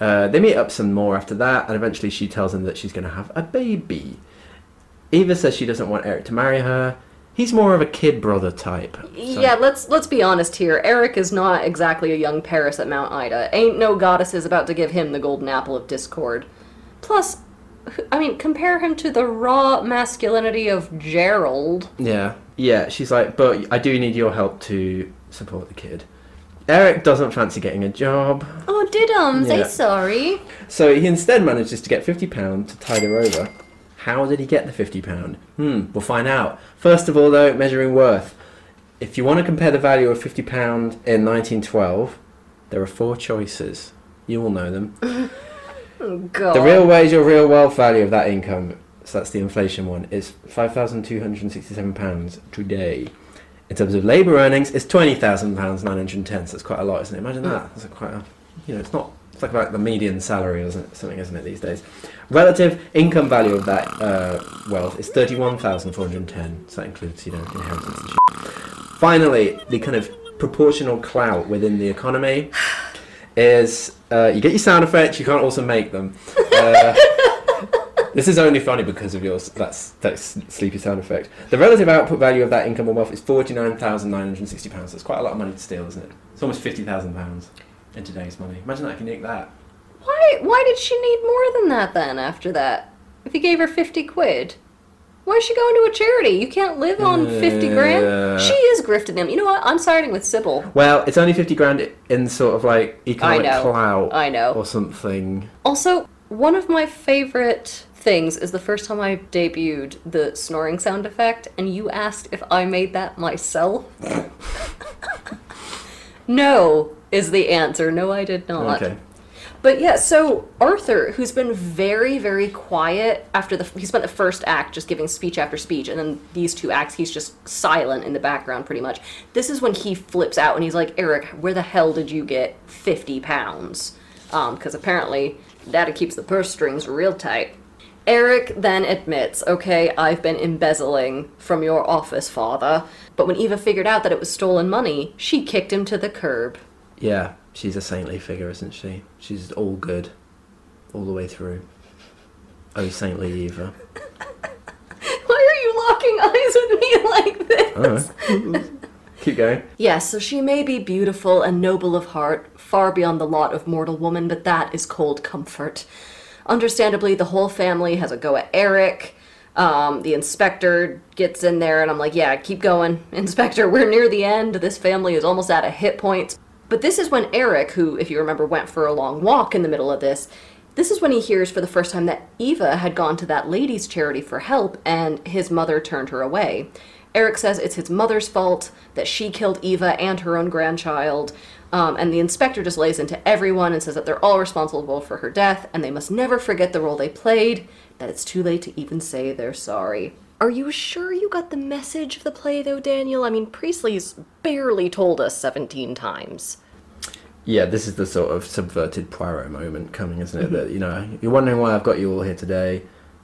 Uh, they meet up some more after that, and eventually she tells him that she's going to have a baby. Eva says she doesn't want Eric to marry her. He's more of a kid brother type. So- Yeah, let's let's be honest here. Eric is not exactly a young Paris at Mount Ida. Ain't no goddesses about to give him the golden apple of discord. Plus, I mean, compare him to the raw masculinity of Gerald. Yeah, yeah. She's like, but I do need your help to support the kid. Eric doesn't fancy getting a job, Oh, did um Yeah. say sorry? so he instead manages to get fifty pound to tide her over. How did he get the fifty pound? Hmm, we'll find out. First of all, though, measuring worth. If you want to compare the value of fifty pound in nineteen twelve, there are four choices. You will know them. God. The real wage or real wealth value of that income, so that's the inflation one, is £5,267 today. In terms of labour earnings, it's £20,000, 910 so that's quite a lot, isn't it? Imagine that. That's quite a, you know, it's not, it's like about the median salary or something, isn't it, these days? Relative income value of that uh, wealth is 31410 so that includes, you know, inheritance and shit. Finally, the kind of proportional clout within the economy is uh, you get your sound effects, you can't also make them. Uh, this is only funny because of your that's that's sleepy sound effect. The relative output value of that income and wealth is forty nine thousand nine hundred sixty pounds. That's quite a lot of money to steal, isn't it? It's almost fifty thousand pounds in today's money. Imagine that if you nick that. Why why did she need more than that then after that? If he gave her 50 quid. Why is she going to a charity? You can't live on 50 grand. Uh. She is grifting him. You know what? I'm siding with Sybil. Well, it's only fifty grand in sort of like economic know. clout I know. or something. Also, one of my favorite things is the first time I debuted the snoring sound effect, and you asked if I made that myself. no, is the answer. No, I did not. Okay. But yeah, so Arthur, who's been very, very quiet after the he spent the first act just giving speech after speech, and then these two acts he's just silent in the background pretty much. This is when he flips out and he's like, Eric, where the hell did you get fifty pounds? Um, because apparently Daddy keeps the purse strings real tight. Eric then admits, okay, I've been embezzling from your office, father. But when Eva figured out that it was stolen money, she kicked him to the curb. Yeah, she's a saintly figure, isn't she? She's all good, all the way through. Oh, saintly Eva. Why are you locking eyes with me like this? Keep going. Yes, so she may be beautiful and noble of heart, far beyond the lot of mortal woman, but that is cold comfort. Understandably, the whole family has a go at Eric. Um, the inspector gets in there, and I'm like, yeah, keep going. Inspector, we're near the end. This family is almost out of hit points. But this is when Eric, who, if you remember, went for a long walk in the middle of this, this is when he hears for the first time that Eva had gone to that ladies' charity for help and his mother turned her away. Eric says it's his mother's fault that she killed Eva and her own grandchild. Um, and the inspector just lays into everyone and says that they're all responsible for her death and they must never forget the role they played, that it's too late to even say they're sorry. Are you sure you got the message of the play, though, Daniel? I mean, Priestley's barely told us 17 times. Yeah, this is the sort of subverted Poirot moment coming, isn't it? Mm-hmm. That you know, you're wondering why I've got you all here today.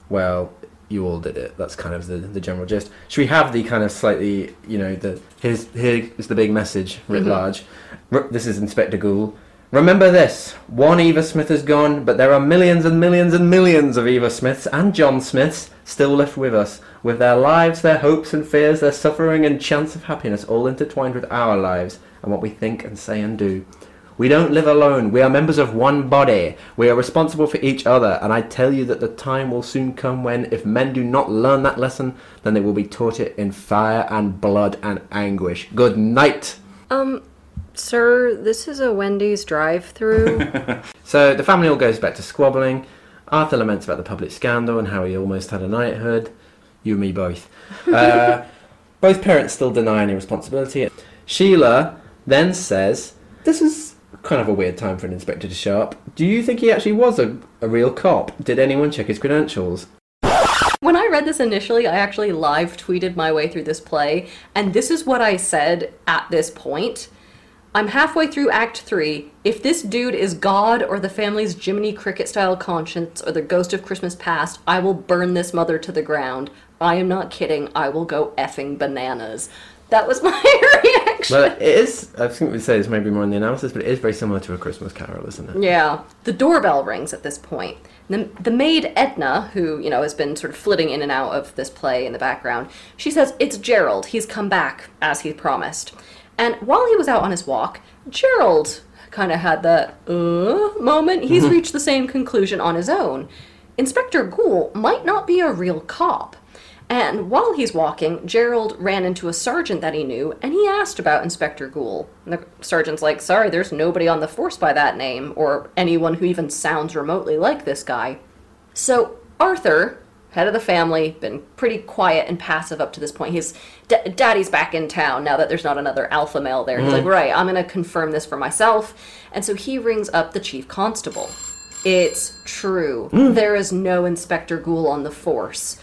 Well, you all did it. That's kind of the, the general gist. Should we have the kind of slightly, you know, the here's here is the big message writ mm-hmm. large. This is Inspector Goole. Remember this: one Eva Smith is gone, but there are millions and millions and millions of Eva Smiths and John Smiths still left with us, with their lives, their hopes and fears, their suffering and chance of happiness all intertwined with our lives and what we think and say and do. We don't live alone. We are members of one body. We are responsible for each other. And I tell you that the time will soon come when, if men do not learn that lesson, then they will be taught it in fire and blood and anguish. Good night. Um, sir, this is a Wendy's drive-through. So the family all goes back to squabbling. Arthur laments about the public scandal and how he almost had a knighthood. You and me both. Uh, both parents still deny any responsibility. Sheila then says, This is kind of a weird time for an inspector to show up. Do you think he actually was a, a real cop? Did anyone check his credentials? When I read this initially, I actually live tweeted my way through this play, and this is what I said at this point. I'm halfway through Act 3. If this dude is God or the family's Jiminy Cricket style conscience or the ghost of Christmas past, I will burn this mother to the ground. I am not kidding. I will go effing bananas. That was my reaction. Well, it is, I think we'd say it's maybe more in the analysis, but it is very similar to A Christmas Carol, isn't it? Yeah. The doorbell rings at this point. The, the maid Edna, who, you know, has been sort of flitting in and out of this play in the background, she says, It's Gerald. He's come back, as he promised. And while he was out on his walk, Gerald kind of had that, uh, moment. He's reached the same conclusion on his own. Inspector Goole might not be a real cop. And while he's walking, Gerald ran into a sergeant that he knew, and he asked about Inspector Goole. And the sergeant's like, sorry, there's nobody on the force by that name, or anyone who even sounds remotely like this guy. So Arthur, head of the family, been pretty quiet and passive up to this point. His d- daddy's back in town now that there's not another alpha male there. He's like, mm-hmm. right, I'm gonna confirm this for myself. And so he rings up the chief constable. It's true. Mm. There is no Inspector Goole on the force.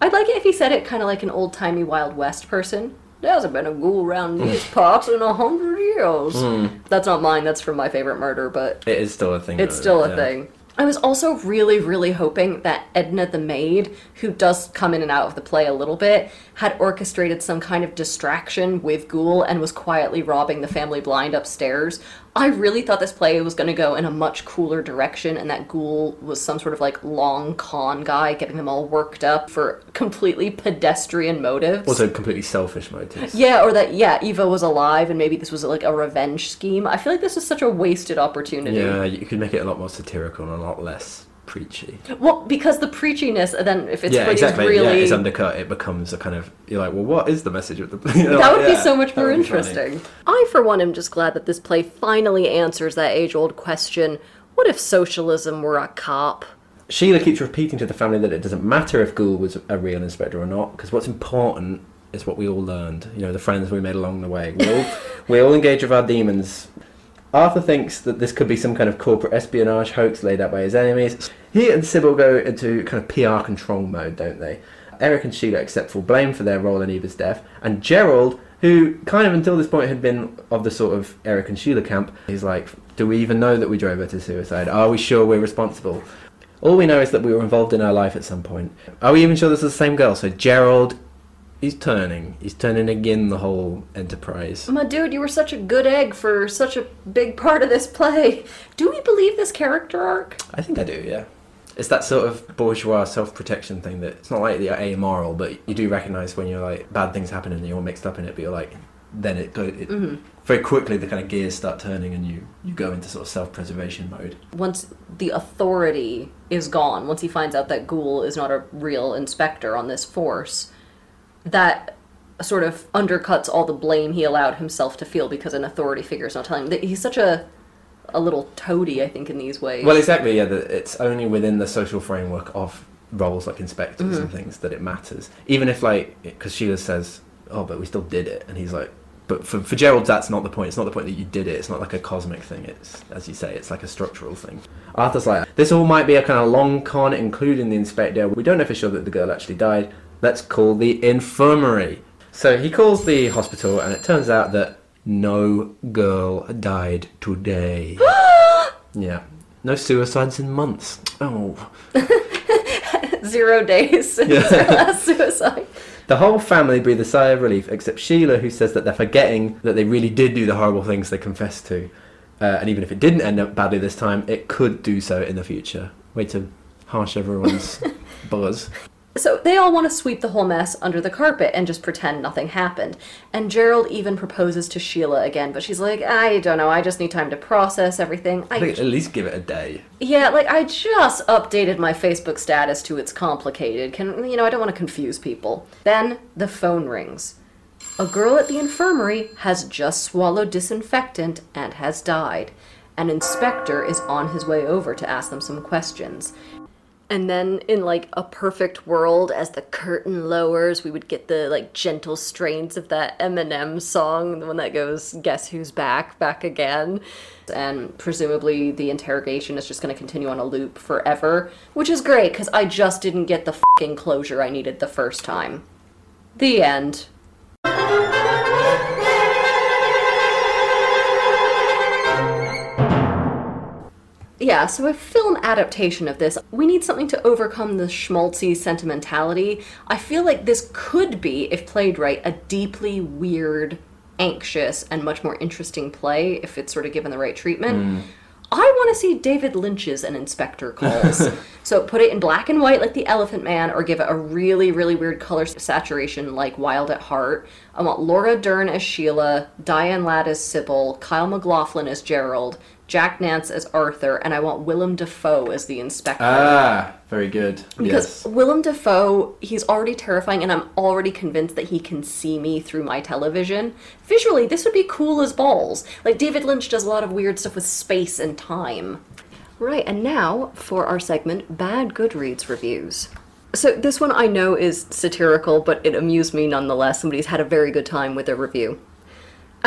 I'd like it if he said it kind of like an old timey Wild West person. There hasn't been a ghoul around mm. these parts in a hundred years. Mm. That's not mine. That's from my favorite murder, but It is still a thing. it's though, still a yeah. thing. I was also really, really hoping that Edna the maid, who does come in and out of the play a little bit, had orchestrated some kind of distraction with Goole and was quietly robbing the family blind upstairs. I really thought this play was going to go in a much cooler direction and that Goole was some sort of like long con guy getting them all worked up for completely pedestrian motives. Also, completely selfish motives. Yeah, or that yeah, Eva was alive and maybe this was like a revenge scheme. I feel like this is such a wasted opportunity. Yeah, you could make it a lot more satirical and a lot less preachy. Well, because the preachiness, then if it's yeah, exactly. really, Yeah, it's undercut. It becomes a kind of you're like, well, what is the message of the? you know, that would be so much more interesting. I, for one, am just glad that this play finally answers that age-old question: What if socialism were a cop? Sheila keeps repeating to the family that it doesn't matter if Goole was a real inspector or not, because what's important is what we all learned. You know, the friends we made along the way. We all, we all engage with our demons. Arthur thinks that this could be some kind of corporate espionage hoax laid out by his enemies. He and Sybil go into kind of PR control mode, don't they? Eric and Sheila accept full blame for their role in Eva's death, and Gerald, who kind of until this point had been of the sort of Eric and Sheila camp, he's like, Do we even know that we drove her to suicide? Are we sure we're responsible? All we know is that we were involved in her life at some point. Are we even sure this is the same girl? So Gerald, he's turning. He's turning again the whole enterprise. My dude, you were such a good egg for such a big part of this play. Do we believe this character arc? I think I do, yeah. It's that sort of bourgeois self-protection thing that it's not like you're amoral, but you do recognise when you're like bad things happen and you're all mixed up in it. But you're like, then it go it, mm-hmm. very quickly the kind of gears start turning and you you go into sort of self-preservation mode. Once the authority is gone, once he finds out that Goole is not a real inspector on this force, that sort of undercuts all the blame he allowed himself to feel because an authority figure is not telling him. That He's such a a little toady, I think, in these ways. Well, exactly. Yeah, that it's only within the social framework of roles like inspectors and mm-hmm. things that it matters. Even if, like, because Sheila says, "Oh, but we still did it," and he's like, "But for, for Gerald, that's not the point. It's not the point that you did it. It's not like a cosmic thing. It's, as you say, it's like a structural thing." Arthur's like, "This all might be a kind of long con, including the inspector. We don't know for sure that the girl actually died. Let's call the infirmary." So he calls the hospital, and it turns out that no girl died today. yeah. No suicides in months. Oh. Zero days since her last suicide. The whole family breathe a sigh of relief, except Sheila, who says that they're forgetting that they really did do the horrible things they confessed to. Uh, and even if it didn't end up badly this time, it could do so in the future. Way to harsh everyone's buzz. So they all want to sweep the whole mess under the carpet and just pretend nothing happened. And Gerald even proposes to Sheila again, but she's like, I don't know, I just need time to process everything. I I think at least give it a day. yeah, like I just updated my Facebook status to it's complicated. Can you know, I don't want to confuse people. Then the phone rings. A girl at the infirmary has just swallowed disinfectant and has died. An inspector is on his way over to ask them some questions. And then in like a perfect world as the curtain lowers, we would get the like gentle strains of that Eminem song, the one that goes guess who's back, back again. And presumably the interrogation is just going to continue on a loop forever, which is great cuz I just didn't get the fucking closure I needed the first time. The end. Yeah, so a film adaptation of this, we need something to overcome the schmaltzy sentimentality. I feel like this could be, if played right, a deeply weird, anxious, and much more interesting play if it's sort of given the right treatment. Mm. I want to see David Lynch's An Inspector Calls. so put it in black and white like The Elephant Man, or give it a really, really weird color saturation like Wild at Heart. I want Laura Dern as Sheila, Diane Ladd as Sybil, Kyle MacLachlan as Gerald, Jack Nance as Arthur, and I want Willem Dafoe as the inspector. Ah, very good. Because yes. Willem Dafoe, he's already terrifying, and I'm already convinced that he can see me through my television. Visually, this would be cool as balls. Like, David Lynch does a lot of weird stuff with space and time. Right, and now for our segment Bad Goodreads Reviews. So, this one I know is satirical, but it amused me nonetheless. Somebody's had a very good time with their review.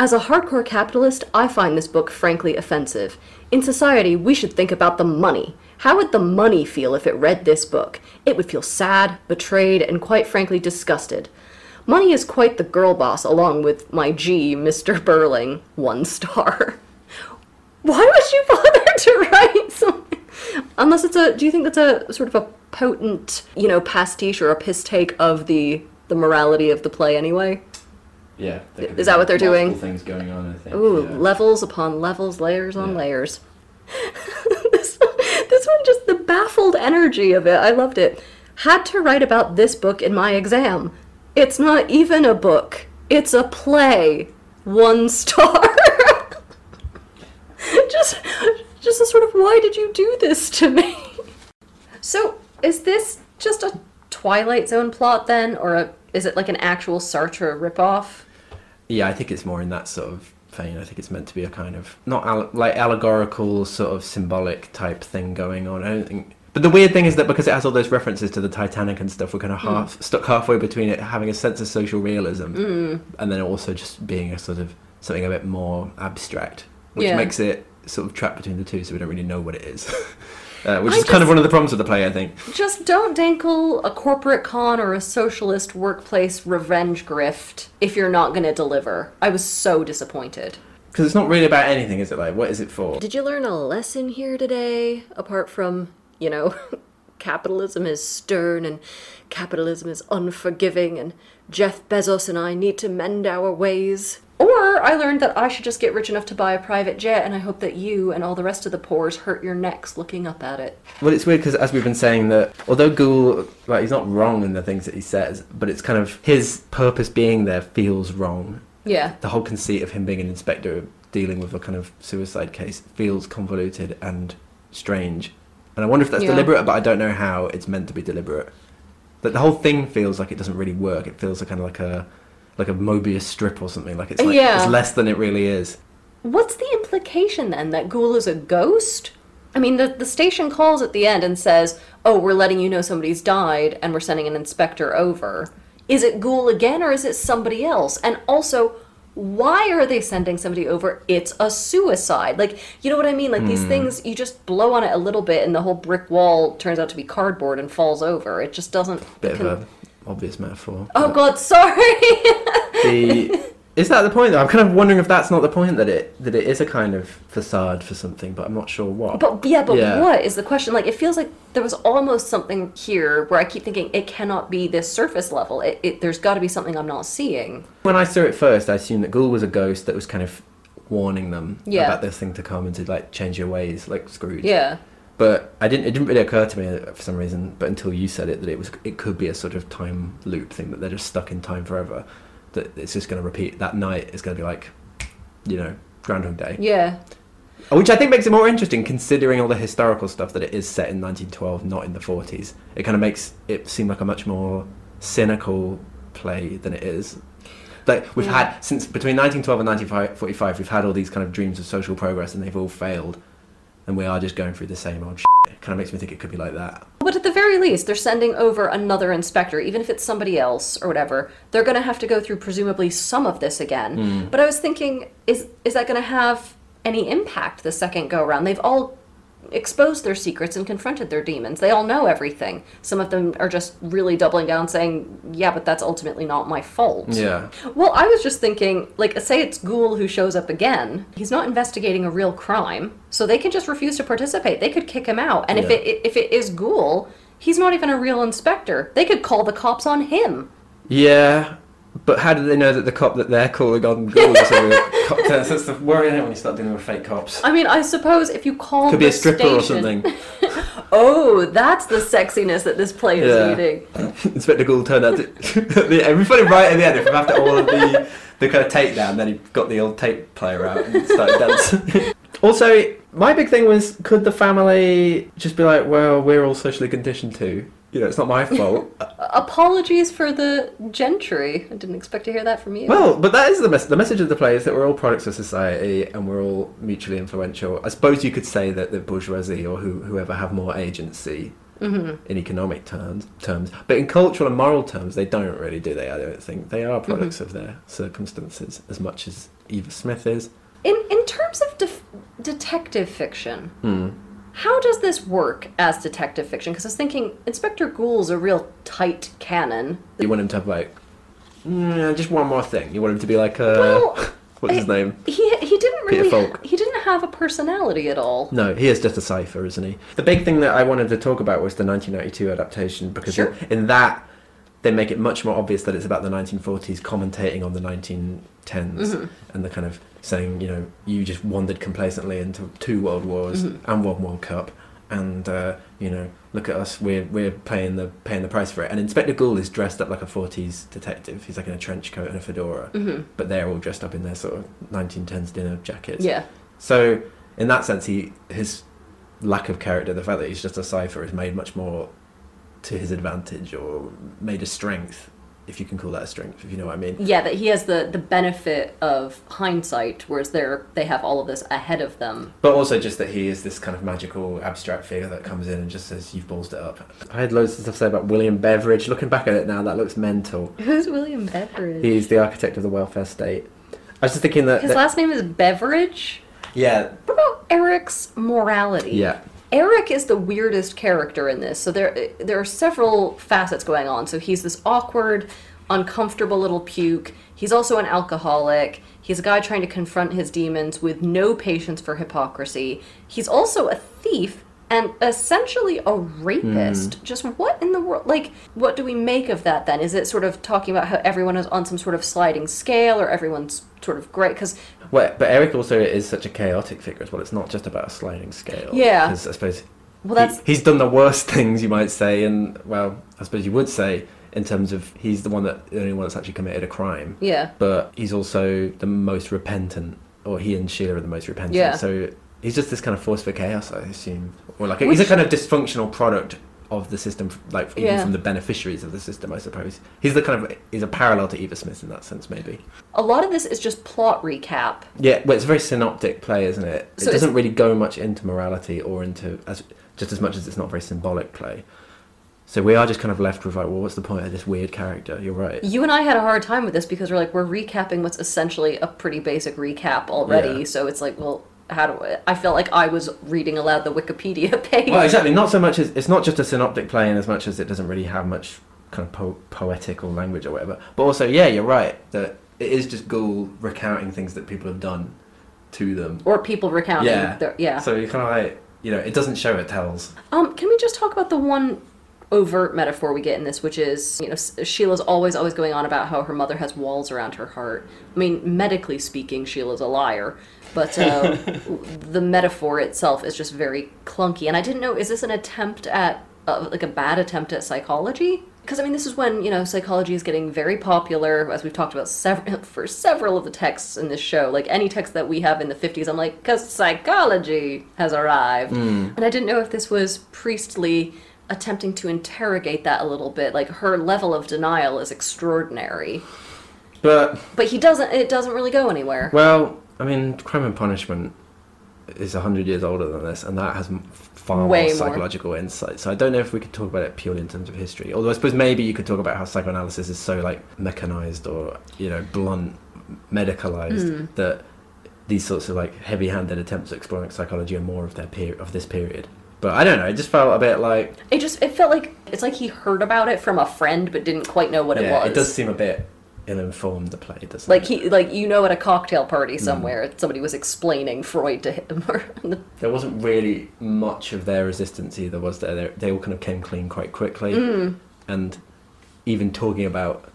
As a hardcore capitalist, I find this book frankly offensive. In society, we should think about the money. How would the money feel if it read this book? It would feel sad, betrayed, and quite frankly disgusted. Money is quite the girl boss, along with my G, Mr. Birling, one star. Why would you bother to write something? Unless it's a. Do you think that's a sort of a potent, you know, pastiche or a piss take of the the morality of the play anyway? Yeah. Is that what they're doing? things going on, I think. Ooh, yeah. levels upon levels, layers on Yeah. layers. this, this one, just the baffled energy of it. I loved it. Had to write about this book in my exam. It's not even a book, it's a play. One star. just, just a sort of, why did you do this to me? So, is this just a Twilight Zone plot then, or a, is it like an actual Sartre ripoff? Yeah, I think it's more in that sort of vein. I think it's meant to be a kind of not al- like allegorical, sort of symbolic type thing going on. I don't think. But the weird thing is that because it has all those references to the Titanic and stuff, we're kind of mm. half stuck halfway between it having a sense of social realism mm. and then also just being a sort of something a bit more abstract, which Yeah. makes it sort of trapped between the two, so we don't really know what it is. uh, which I is kind of one of the problems with the play, I think. Just don't dangle a corporate con or a socialist workplace revenge grift if you're not going to deliver. I was so disappointed. Because it's not really about anything, is it? Like, what is it for? Did you learn a lesson here today? Apart from, you know, capitalism is stern and capitalism is unforgiving and Jeff Bezos and I need to mend our ways. Or I learned that I should just get rich enough to buy a private jet and I hope that you and all the rest of the poors hurt your necks looking up at it. Well, it's weird because as we've been saying that although Goole, like he's not wrong in the things that he says, but it's kind of his purpose being there feels wrong. Yeah. The whole conceit of him being an inspector dealing with a kind of suicide case feels convoluted and strange. And I wonder if that's Yeah. deliberate, but I don't know how it's meant to be deliberate. But the whole thing feels like it doesn't really work. It feels like kind of like a like a Mobius strip or something. Like it's uh, like Yeah. it's less than it really is. What's the implication then that Goole is a ghost? I mean, the, the station calls at the end and says, Oh, we're letting you know somebody's died and we're sending an inspector over. Is it Goole again or is it somebody else? And also, why are they sending somebody over? It's a suicide. Like, you know what I mean? Like, these hmm. things, you just blow on it a little bit and the whole brick wall turns out to be cardboard and falls over. It just doesn't. Bit of a obvious metaphor. Oh, but- God, sorry! the is that the point though? I'm kind of wondering if that's not the point that it that it is a kind of facade for something, but I'm not sure what. But yeah, but Yeah. what is the question? Like, it feels like there was almost something here where I keep thinking it cannot be this surface level. It, it there's got to be something I'm not seeing. when I saw it first, I assumed that Goole was a ghost that was kind of warning them Yeah. about this thing to come and to like change your ways, like Scrooge. Yeah, But I didn't. It didn't really occur to me for some reason. But until you said it, that it was. It could be a sort of time loop thing that they're just stuck in time forever. That it's just going to repeat. That night is going to be like, you know, Groundhog Day. Yeah. Which I think makes it more interesting, considering all the historical stuff that it is set in 1912, not in the 40s. It kind of makes it seem like a much more cynical play than it is. Like we've Yeah. had since between 1912 and 1945, we've had all these kind of dreams of social progress, and they've all failed, and we are just going through the same old. Shit. It kind of makes me think it could be like that. But at the very least, they're sending over another inspector, even if it's somebody else or whatever. They're going to have to go through presumably some of this again. Hmm. But I was thinking, is is that going to have any impact the second go around? They've all exposed their secrets and confronted their demons. They all know everything. Some of them are just really doubling down, saying, "Yeah, but that's ultimately not my fault." Yeah. Well, I was just thinking, like, say it's Goole who shows up again. He's not investigating a real crime, so they can just refuse to participate. They could kick him out. And if it if it is Goole, he's not even a real inspector. They could call the cops on him. Yeah, but how do they know that the cop that they're calling on ghouls is a real cop? That's that's the worry isn't it, when you start dealing with fake cops. I mean, I suppose if you call Could be a stripper or something. Oh, that's the sexiness that this play is Yeah. needing. Inspector Goole turned out to. it'd be funny right at the end if after all of the, the kind of takedown, then he got the old tape player out and started dancing. also, my big thing was could the family just be like, well, we're all socially conditioned too? You know, it's not my fault. Apologies for the gentry. I didn't expect to hear that from you. well, but that is the, mes- the message of the play is that we're all products of society and we're all mutually influential. I suppose you could say that the bourgeoisie or who, whoever have more agency in economic terms, terms, but in cultural and moral terms, they don't really do they? I don't think they are products of their circumstances as much as Eva Smith is. In in terms of def- detective fiction, Hmm. How does this work as detective fiction? Because I was thinking Inspector Goole's a real tight canon. You want him to have like, mm, just one more thing. You want him to be like, uh, Well, what's his name? He he didn't Peter really Falk. he didn't have a personality at all. No, he is just a cipher, isn't he? The big thing that I wanted to talk about was the 1992 adaptation because Sure. in that they make it much more obvious that it's about the 1940s commentating on the 1910s Mm-hmm. and the kind of saying, you know, you just wandered complacently into two world wars Mm-hmm. and one World Cup, and uh, you know, look at us, we're we're paying the paying the price for it. And Inspector Goole is dressed up like a 40s detective. He's like in a trench coat and a fedora, but they're all dressed up in their sort of 1910s dinner jackets. Yeah. So in that sense, he his lack of character, the fact that he's just a cipher, is made much more to his advantage or made a strength, if you can call that a strength, if you know what I mean. Yeah, that he has the, the benefit of hindsight, whereas they're they have all of this ahead of them. But also just that he is this kind of magical, abstract figure that comes in and just says, "You've ballsed it up." I had loads of stuff to say about William Beveridge. Looking back at it now, that looks mental. Who's William Beveridge? He's the architect of the welfare state. I was just thinking that. His that- last name is Beveridge. yeah, What about Eric's morality? yeah. Eric is the weirdest character in this. So there there are several facets going on. So he's this awkward, uncomfortable little puke. He's also an alcoholic. He's a guy trying to confront his demons with no patience for hypocrisy. He's also a thief and essentially a rapist. Hmm. Just what in the world? Like, what do we make of that then? Is it sort of talking about how everyone is on some sort of sliding scale or everyone's sort of great? Because Well, but Eric also is such a chaotic figure as well. It's not just about a sliding scale. Yeah. Because I suppose Well, that's- he- he's done the worst things you might say, and well, I suppose you would say in terms of he's the one that the only one that's actually committed a crime. Yeah. But he's also the most repentant, or he and Sheila are the most repentant. Yeah. So he's just this kind of force for chaos, I assume, or like he's a kind of dysfunctional product of the system, like even Yeah. from the beneficiaries of the system, I suppose. He's the kind of he's a parallel to Eva Smith in that sense, maybe. a lot of this is just plot recap. Yeah, well, it's a very synoptic play, isn't it? It So it's- doesn't really go much into morality or into as just as much as it's not a very symbolic play. So we are just kind of left with like, well, what's the point of this weird character? You're right. You and I had a hard time with this because we're like we're recapping what's essentially a pretty basic recap already. Yeah. So it's like, well, how do I? I felt like I was reading aloud the Wikipedia page. Well, exactly. Not so much as it's not just a synoptic play, in as much as it doesn't really have much kind of po- or language or whatever. But also, yeah, you're right that it is just Goole recounting things that people have done to them. Or people recounting. Yeah, their- yeah. So you kind of like, you know, it doesn't show, it tells. um, can we just talk about the one overt metaphor we get in this, which is, you know, Sheila's always, always going on about how her mother has walls around her heart. I mean, medically speaking, Sheila's a liar, but uh, the metaphor itself is just very clunky. And I didn't know, is this an attempt at, uh, like a bad attempt at psychology? Because I mean, this is when you know psychology is getting very popular, as we've talked about several for several of the texts in this show. Like any text that we have in the '50s, I'm like, because psychology has arrived, and I didn't know if this was Priestley attempting to interrogate that a little bit. Like her level of denial is extraordinary, But but he doesn't. It doesn't really go anywhere. well, I mean, Crime and Punishment is hundred years older than this, and that has far Way more more. psychological insight. So I don't know if we could talk about it purely in terms of history. Although I suppose maybe you could talk about how psychoanalysis is so like mechanized or you know blunt, medicalized Hmm. that these sorts of like heavy-handed attempts at exploring psychology are more of their period of this period. But I don't know. It just felt a bit like It just it felt like it's like he heard about it from a friend, but didn't quite know what it yeah, was. it does seem a bit ill-informed. The play doesn't like it? he like you know at a cocktail party Hmm. somewhere somebody was explaining Freud to him or there wasn't really much of their resistance either, was there? They, they all kind of came clean quite quickly, and even talking about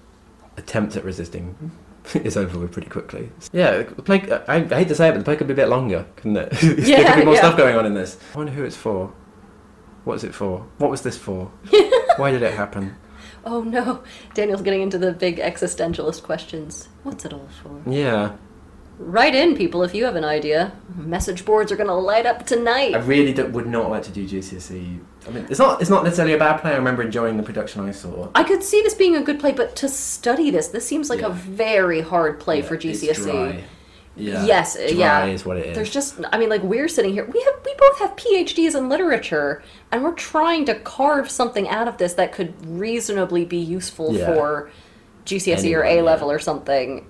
attempts at resisting is over with pretty quickly. Yeah, the play. I, I hate to say it, but the play could be a bit longer, couldn't it? there Yeah, could be more yeah. stuff going on in this. I wonder who it's for. What's it for? What was this for? Why did it happen? Oh no, Daniel's getting into the big existentialist questions. What's it all for? Yeah, Write in, people, if you have an idea. Message boards are gonna light up tonight I really would not like to do GCSE. i mean, it's not. It's not necessarily a bad play. I remember enjoying the production I saw. I could see this being a good play, but to study this, this seems like Yeah. a very hard play for Yeah, it's GCSE. Yeah. Yes, dry yeah. is what it is. There's just, I mean, like we're sitting here, we have, we both have PhDs in literature, and we're trying to carve something out of this that could reasonably be useful Yeah. for GCSE or A level or something.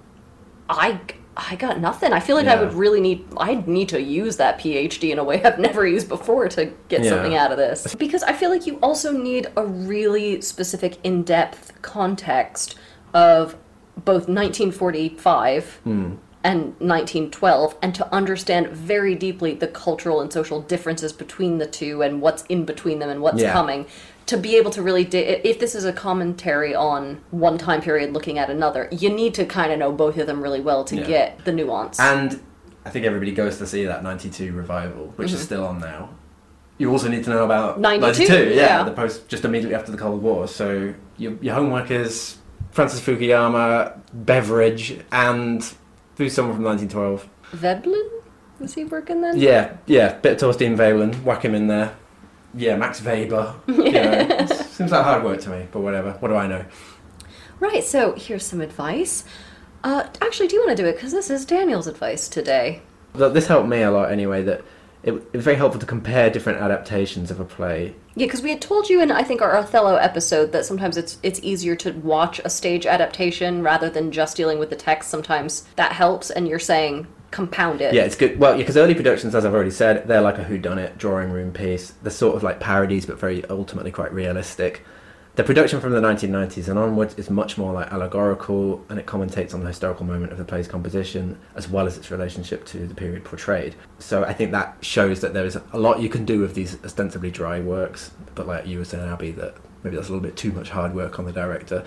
I, I got nothing. I feel like I would really need, I'd need to use that PhD in a way I've never used before to get Yeah. something out of this. Because I feel like you also need a really specific, in-depth context of both 1945 Hmm. and 1912 and to understand very deeply the cultural and social differences between the two and what's in between them and what's Yeah. coming to be able to really di- if this is a commentary on one time period looking at another you need to kind of know both of them really well to Yeah. get the nuance And I think everybody goes to see that 92 revival, which Mm-hmm. is still on now. You also need to know about 92, yeah, yeah. the post just immediately after the Cold War. So your, your homework is Francis Fukuyama, Beveridge, and who's someone from 1912? veblen was he working then Yeah, yeah, bit of Thorstein Veblen, whack him in there. Yeah, Max Weber. You know, seems like hard work to me, but whatever. What do I know? right so here's some advice uh, actually do you want to do it because this is daniel's advice today This helped me a lot anyway. That it, it was very helpful to compare different adaptations of a play Yeah, because we had told you in I think our Othello episode that sometimes it's it's easier to watch a stage adaptation rather than just dealing with the text. Sometimes that helps, and you're saying compound it. Yeah, it's good. Well, because early productions, as I've already said, they're like a whodunit drawing room piece. They're sort of like parodies, but very ultimately quite realistic. The production from the 1990s and onwards is much more like allegorical, and it commentates on the historical moment of the play's composition as well as its relationship to the period portrayed. So I think that shows that there is a lot you can do with these ostensibly dry works, but like you were saying, Abby, that maybe that's a little bit too much hard work on the director.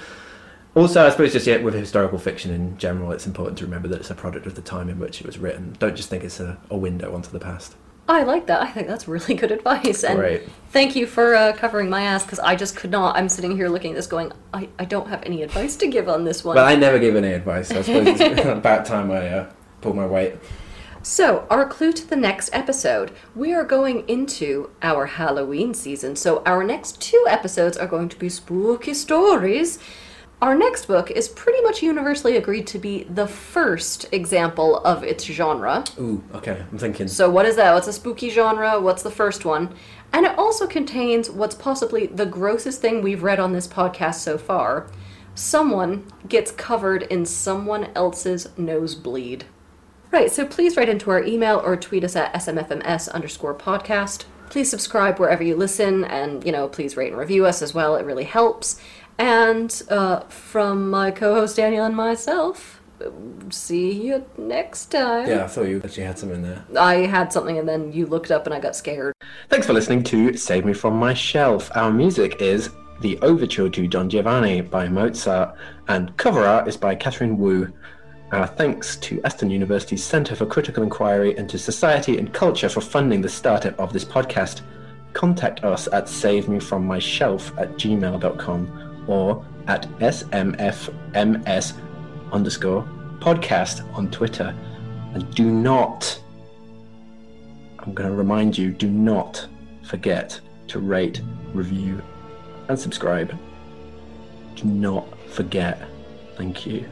Also, I suppose just yet with historical fiction in general, it's important to remember that it's a product of the time in which it was written. Don't just think it's a, a window onto the past. I like that. I think that's really good advice. And Great. thank you for uh, covering my ass because I just could not. I'm sitting here looking at this going, I, I don't have any advice to give on this one. Well, I never give any advice, so I suppose it's about time I uh, pull my weight. So, our clue to the next episode we are going into our Halloween season. So, our next two episodes are going to be spooky stories. Our next book is pretty much universally agreed to be the first example of its genre. Ooh, okay, I'm thinking. So, what is that? What's a spooky genre? What's the first one? And it also contains what's possibly the grossest thing we've read on this podcast so far. Someone gets covered in someone else's nosebleed. Right, so please write into our email or tweet us at smfms underscore podcast. Please subscribe wherever you listen, and, you know, please rate and review us as well. It really helps. And uh, from my co host Daniel and myself, see you next time. Yeah, I thought you actually had something there. I had something and then you looked up and I got scared. Thanks for listening to Save Me From My Shelf. Our music is the overture to Don Giovanni by Mozart, and cover art is by Catherine Wu. Our thanks to Aston University's Centre for Critical Inquiry into Society and Culture for funding the startup of this podcast. Contact us at savemefrommyshelf at gmail.com or at smfms underscore podcast on Twitter. And do not, I'm going to remind you, do not forget to rate, review, and subscribe. Do not forget. Thank you.